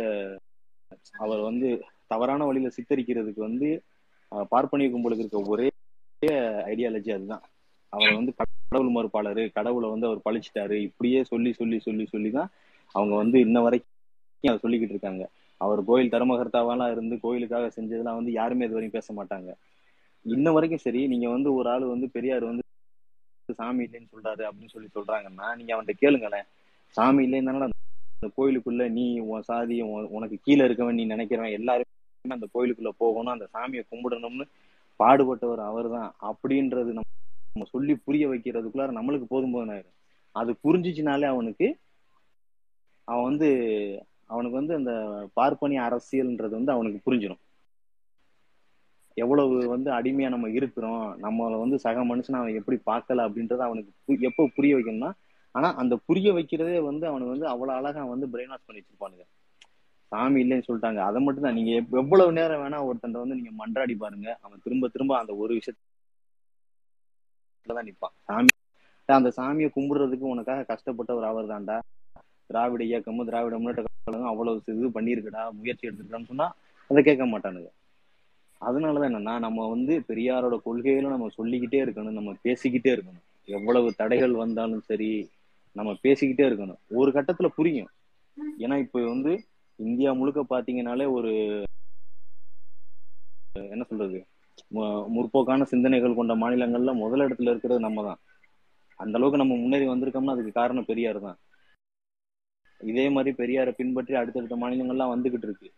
அவர் வந்து தவறான வழியில சித்தரிக்கிறதுக்கு வந்து பார்ப்பனிய கும்பலுக்கு இருக்க ஒரே ஐடியாலஜி அதுதான். அவர் வந்து கடவுள் மறுப்பாளரு. கடவுளை வந்து அவர் பழிச்சிட்டாரு. இப்படியே சொல்லி சொல்லி சொல்லி சொல்லி தான் அவங்க வந்து இன்ன வரைக்கும் அதை சொல்லிக்கிட்டு இருக்காங்க. அவர் கோயில் தர்மகர்த்தாவெல்லாம் இருந்து கோயிலுக்காக செஞ்சதெல்லாம் வந்து யாருமே இது வரைக்கும் பேச மாட்டாங்க. இன்ன வரைக்கும் சரி நீங்க வந்து ஒரு ஆள் வந்து பெரியார் வந்து சாமி இல்லைன்னு சொல்றாரு அப்படின்னு சொல்லி சொல்றாங்கன்னா நீங்க அவன்கிட்ட கேளுங்களேன். சாமி இல்லைன்னால அந்த கோயிலுக்குள்ள நீ உன் சாதி உனக்கு கீழே இருக்கவன் நீ நினைக்கிறவன் எல்லாருமே அந்த கோயிலுக்குள்ள போகணும் அந்த சாமியை கும்பிடணும்னு பாடுபட்டவர் அவர் தான் அப்படின்றது நம்ம நம்ம சொல்லி புரிய வைக்கிறதுக்குள்ளார நம்மளுக்கு போதும் போதும் ஆயிரும். அது புரிஞ்சிச்சுனாலே அவனுக்கு அவன் வந்து அவனுக்கு வந்து அந்த பார்ப்பனிய அரசியல்ன்றது வந்து அவனுக்கு புரிஞ்சிடும் எவ்வளவு வந்து அடிமையா நம்ம இருக்கிறோம் நம்மளை வந்து சக மனுஷன் அவன் எப்படி பார்க்கல அப்படின்றத அவனுக்கு பு- எப்போ புரிய வைக்கணும்னா ஆனா அந்த புரிய வைக்கிறதே வந்து அவனுக்கு வந்து அவ்வளவு அழகா வந்து பிரெயின் வாஷ் பண்ணி வச்சிருப்பானுங்க. சாமி இல்லைன்னு சொல்லிட்டாங்க. அதை மட்டும் தான். நீங்க எவ்வளவு நேரம் வேணா ஒருத்தன் வந்து நீங்க மன்றாடி பாருங்க. அவன் திரும்ப திரும்ப அந்த ஒரு விஷயத்துலதான் நிப்பான். சாமி அந்த சாமியை கும்பிடுறதுக்கு உனக்காக கஷ்டப்பட்டவர் அவர் தான்டா திராவிட இயக்கமும் திராவிட முன்னேற்ற கழகம் அவ்வளவு இது பண்ணியிருக்கடா முயற்சி எடுத்துருக்கான்னு சொன்னா அதை கேட்க மாட்டானுங்க. அதனாலதான் என்னன்னா நம்ம வந்து பெரியாரோட கொள்கைகளும் நம்ம சொல்லிக்கிட்டே இருக்கணும் நம்ம பேசிக்கிட்டே இருக்கணும். எவ்வளவு தடைகள் வந்தாலும் சரி நம்ம பேசிக்கிட்டே இருக்கணும். ஒரு கட்டத்துல புரியும். ஏன்னா இப்ப வந்து இந்தியா முழுக்க பாத்தீங்கன்னாலே ஒரு என்ன சொல்றது முற்போக்கான சிந்தனைகள் கொண்ட மாநிலங்கள்ல முதல் இடத்துல இருக்கிறது நம்ம தான் அந்த அளவுக்கு நம்ம முன்னேறி வந்திருக்கோம்னா அதுக்கு காரணம் பெரியார் தான். இதே மாதிரி பெரியாரை பின்பற்றி அடுத்தடுத்த மாநிலங்கள்லாம் வந்துகிட்டு இருக்கு.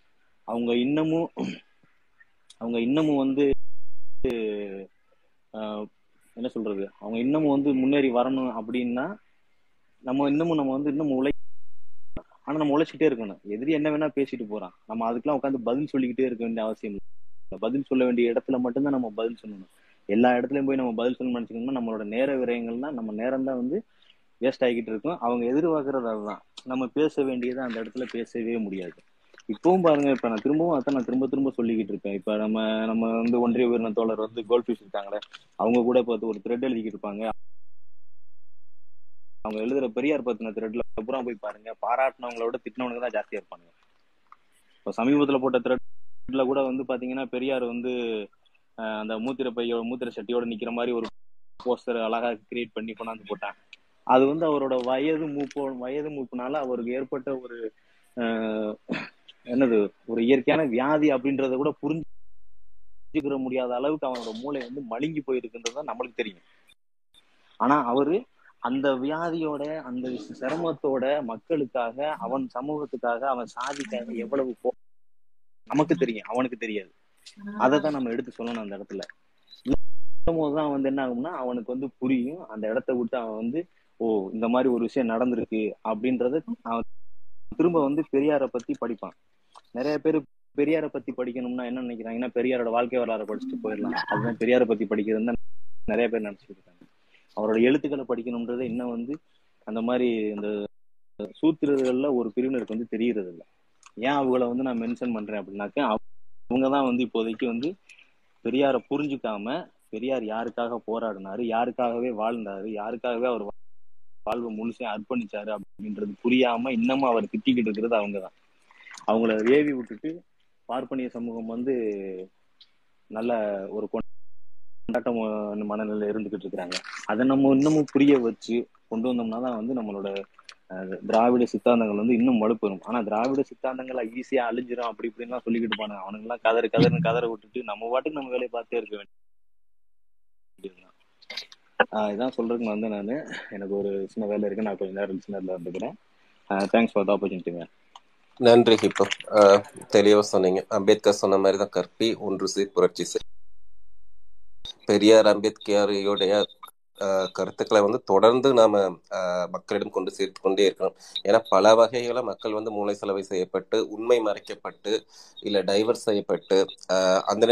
அவங்க இன்னமும் அவங்க இன்னமும் வந்து ஆஹ், என்ன சொல்றது? அவங்க இன்னமும் வந்து முன்னேறி வரணும் அப்படின்னா நம்ம இன்னமும் நம்ம வந்து இன்னும் உழை ஆனா நம்ம உழைச்சிட்டே இருக்கணும். எதிரி என்ன வேணா பேசிட்டு போறான். நம்ம அதுக்கெல்லாம் உட்காந்து பதில் சொல்லிக்கிட்டே இருக்க வேண்டிய அவசியம் இல்லை. பதில் சொல்ல வேண்டிய இடத்துல மட்டும்தான் நம்ம பதில் சொல்லணும். எல்லா இடத்துலயும் போய் நம்ம பதில் சொல்லணும்னு நினைச்சுக்கோங்கன்னா நம்மளோட நேர விரயங்கள்னா நம்ம நேரம் தான் வந்து வேஸ்ட் ஆகிக்கிட்டு இருக்கும். அவங்க எதிர்பார்க்கறது அதுதான். நம்ம பேச வேண்டியதை அந்த இடத்துல பேசவே முடியாது. இப்பவும் பாருங்க இப்ப நான் திரும்பவும் அதான் நான் திரும்ப திரும்ப சொல்லிக்கிட்டு இருக்கேன். இப்ப நம்ம நம்ம வந்து ஒன்றிய உயிரின தோழர் வந்து கோல்ட் ஃபிஷ் இருக்காங்களே அவங்க கூட பார்த்து ஒரு த்ரெட் எழுதிக்கிட்டு இருப்பாங்க. அவங்க எழுதுற பெரியார் பத்தின த்ரெட்ல பூரா போய் பாருங்க பாராட்டினவங்களோட திட்டினவனுக்கு தான் ஜாஸ்தியா இருப்பாங்க இப்ப சமீபத்துல போட்ட த்ரெட்ல கூட வந்து பாத்தீங்கன்னா பெரியார் வந்து அந்த மூத்திர பையோட மூத்திர சட்டியோட நிக்கிற மாதிரி ஒரு போஸ்டர் அழகா கிரியேட் பண்ணி கொண்டாந்து போட்டான் அது வந்து அவரோட வயது மூப்பு வயது மூப்புனால அவருக்கு ஏற்பட்ட ஒரு என்னது ஒரு இயற்கையான வியாதி அப்படின்றத கூட புரிஞ்சுக்கிற முடியாத அளவுக்கு அவனோட மூளை வந்து மழுங்கி போயிருக்குன்றது நம்மளுக்கு தெரியும். ஆனா அவரு அந்த வியாதியோட அந்த சிரமத்தோட மக்களுக்காக அவன் சமூகத்துக்காக அவன் சாதிக்காக எவ்வளவு போ நமக்கு தெரியும் அவனுக்கு தெரியாது. அதை தான் நம்ம எடுத்து சொல்லணும் அந்த இடத்துல. போதுதான் வந்து என்ன ஆகும்னா அவனுக்கு வந்து புரியும். அந்த இடத்த விட்டு அவன் வந்து ஓ இந்த மாதிரி ஒரு விஷயம் நடந்திருக்கு அப்படின்றத நான் திரும்ப வந்து பெரியாரை பத்தி படிப்பான். நிறைய பேர் பெரியாரை பத்தி படிக்கணும்னா என்ன நினைக்கிறாங்கன்னா பெரியாரோட வாழ்க்கை வரலாறு படிச்சுட்டு போயிடலாம். அதுதான் பெரியாரை பத்தி படிக்கிறது தான் நிறைய பேர் நினைச்சிட்டு இருக்காங்க. அவரோட எழுத்துக்களை படிக்கணும்ன்றது இன்னும் வந்து அந்த மாதிரி இந்த சூத்திரர்கள்ல ஒரு பிரிவினருக்கு வந்து தெரியறது இல்லை. ஏன் அவங்கள வந்து நான் மென்ஷன் பண்றேன் அப்படின்னாக்க அவங்க தான் வந்து இப்போதைக்கு வந்து பெரியாரை புரிஞ்சுக்காம பெரியார் யாருக்காக போராடினாரு யாருக்காகவே வாழ்ந்தாரு யாருக்காகவே அவர் வாழ்வை முழுசையும் அர்ப்பணிச்சாரு அப்படின்றது புரியாம இன்னமும் அவர் திட்டிக்கிட்டு இருக்கிறது அவங்க தான் அவங்கள ஏவி விட்டுட்டு பார்ப்பனிய சமூகம் வந்து நல்ல ஒரு கொண்டாட்ட மனநிலையில இருந்துகிட்டு இருக்கிறாங்க. அதை நம்ம இன்னமும் புரிய வச்சு கொண்டு வந்தோம்னா தான் வந்து நம்மளோட திராவிட சித்தாந்தங்கள் வந்து இன்னும் வலுப்பெறும். ஆனா திராவிட சித்தாந்தங்களை ஈஸியா அழிஞ்சிரும் அப்படி இப்படின்லாம் சொல்லிக்கிட்டு போனாங்க. அவனுங்கெல்லாம் கதறு கதறுன்னு கதற விட்டுட்டு நம்ம பாட்டுக்கு நம்ம வேலையை பார்த்தே இருக்க வேண்டியது இதான் சொல்றதுக்கு வந்து நான். எனக்கு ஒரு சின்ன வேலை இருக்கு. நான் கொஞ்ச நேரம் சின்னதுல இருந்துக்கிறேன். தேங்க்ஸ் ஃபார் த ஆப்பர்ச்சுனிட்டிங்க நன்றி ஹிப்போ. தெளிவா சொன்னீங்க. அம்பேத்கர் சொன்ன மாதிரி தான் கற்பி ஒன்று சீர் புரட்சி செய் பெரியார் அம்பேத்கரையுடைய ஆஹ், கருத்துக்களை வந்து தொடர்ந்து நாம மக்களிடம் கொண்டு சேர்த்து கொண்டே இருக்கணும். ஏன்னா பல வகைகள மக்கள் வந்து மூளை செலவை செய்யப்பட்டு உண்மை மறைக்கப்பட்டு இல்ல டைவர்ஸ் செய்யப்பட்டு அந்த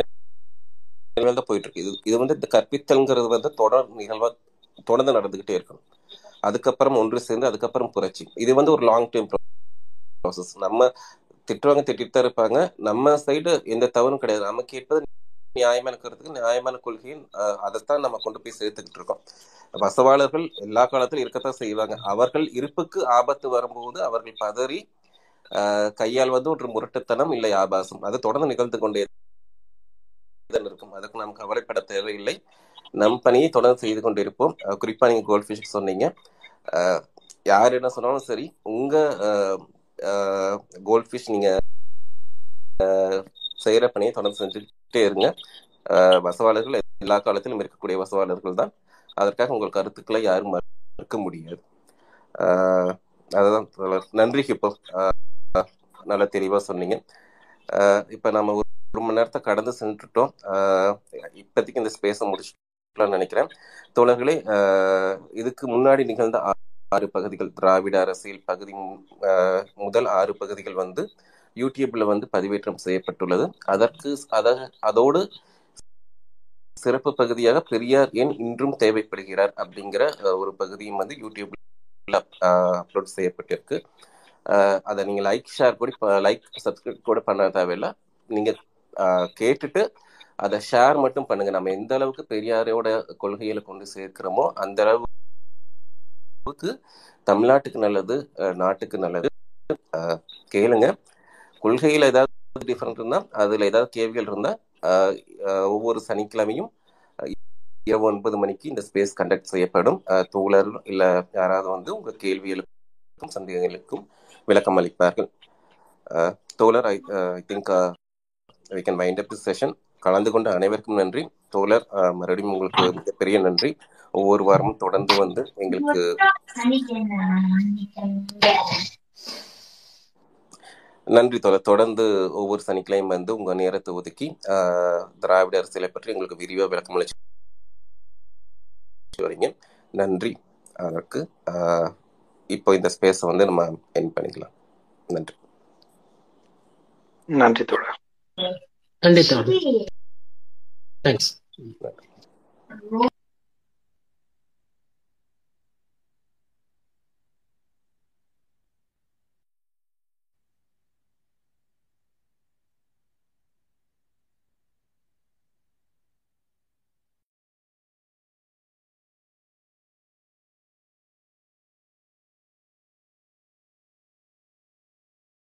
தான் போயிட்டு இருக்கு. இது இது வந்து இந்த கற்பித்தல்ங்கிறது வந்து தொடர் நிகழ்வா தொடர்ந்து நடந்துகிட்டே இருக்கணும். அதுக்கப்புறம் ஒன்று சேர்ந்து அதுக்கப்புறம் புரட்சி. இது வந்து ஒரு லாங் டேர்ம் ப்ராசஸ் நம்ம திட்டுவாங்க திட்டிட்டு தான் இருப்பாங்க. நம்ம சைடு எந்த தவறும் கிடையாது. நம்ம கேட்பது நியாயமான கருத்துக்கு நியாயமான கொள்கையின் அதைத்தான் நம்ம கொண்டு போய் சேர்த்துக்கிட்டு இருக்கோம். வசவாளர்கள் எல்லா காலத்திலும் இருக்கத்தான் செய்வாங்க. அவர்கள் இருப்புக்கு ஆபத்து வரும்போது அவர்கள் பதறி கையால் வந்து ஒரு முரட்டுத்தனம் இல்லை ஆபாசம். அது தொடர்ந்து நிகழ்ந்து கொண்டே தான் இருக்கும். அதுக்கு நாம் கவலைப்பட தேவையில்லை. நம் பணியை தொடர்ந்து செய்து கொண்டிருப்போம். குறிப்பா நீங்க கோல்ட் ஃபிஷ் சொன்னீங்க. அஹ், யார் என்ன சொன்னாலும் சரி உங்க கோல்ட் ஃபிஷ் நீங்க செய்யற பணியை தொடர்ந்து செஞ்சுக்கிட்டே இருங்க. அஹ், வசவாளர்கள் எல்லா காலத்திலும் இருக்கக்கூடிய வசவாளர்கள் தான். அதற்காக உங்கள் கருத்துக்களை யாரும் மறுக்க முடியாது. அதுதான். நன்றி இப்போ நல்ல நல்லா தெளிவா சொன்னீங்க. இப்ப நம்ம ஒரு மணி நேரத்தை கடந்து சென்றுட்டோம். இப்போதைக்கு இந்த ஸ்பேஸை முடிச்சுக்கலாம்னு நினைக்கிறேன். தோழர்களே இதுக்கு முன்னாடி நிகழ்ந்த ஆறு பகுதிகள் திராவிட அரசியல் பகுதி முதல் ஆறு பகுதிகள் வந்து யூடியூப்ல வந்து பதிவேற்றம் செய்யப்பட்டுள்ளது. அதற்கு அத அதோடு சிறப்பு பகுதியாக பெரியார் ஏன் இன்றும் தேவைப்படுகிறார் அப்படிங்கிற ஒரு பகுதியும் வந்து யூடியூப்ல அப்லோட் செய்யப்பட்டிருக்கு. அதை நீங்க லைக் ஷேர் கூட லைக் சப்ஸ்கிரைப் கூட பண்ண தேவையில்லை. நீங்க கேட்டுட்டு அதை ஷேர் மட்டும் பண்ணுங்க. நம்ம எந்த அளவுக்கு பெரியாரோட கொள்கையில கொண்டு சேர்க்கிறோமோ அந்த அளவுக்கு தமிழ்நாட்டுக்கு நல்லது அஹ், நாட்டுக்கு நல்லது. கேளுங்க. கொள்கையில ஏதாவது டிஃபரெண்ட் இருந்தா அதுல ஏதாவது கேள்விகள் இருந்தா அஹ், அஹ், ஒவ்வொரு சனிக்கிழமையும் இரவு ஒன்பது மணிக்கு இந்த ஸ்பேஸ் கண்டக்ட் செய்யப்படும். தோழர் இல்ல யாராவது வந்து உங்க கேள்விகளுக்கும் சந்தேகங்களுக்கும் விளக்கம் அளிப்பார்கள் அஹ், தோழர் I think we can wind up this session கலந்து கொண்ட அனைவருக்கும் நன்றி. தோழர் மறுபடியும் உங்களுக்கு மிகப்பெரிய நன்றி. ஒவ்வொரு வாரமும் தொடர்ந்து வந்து எங்களுக்கு நன்றி தோழர். தொடர்ந்து ஒவ்வொரு சனிக்கிழமையும் வந்து உங்க நேரத்தை ஒதுக்கி அஹ், திராவிட அரசியலை பற்றி எங்களுக்கு விரிவா விளக்கம் அளிச்சு வரீங்க. நன்றி. அதற்கு இப்போ இந்த ஸ்பேஸை வந்து நம்ம என் பண்ணிக்கலாம். நன்றி. நன்றி தோழர். நன்றி தோழர் தேங்க்ஸ் நன்றி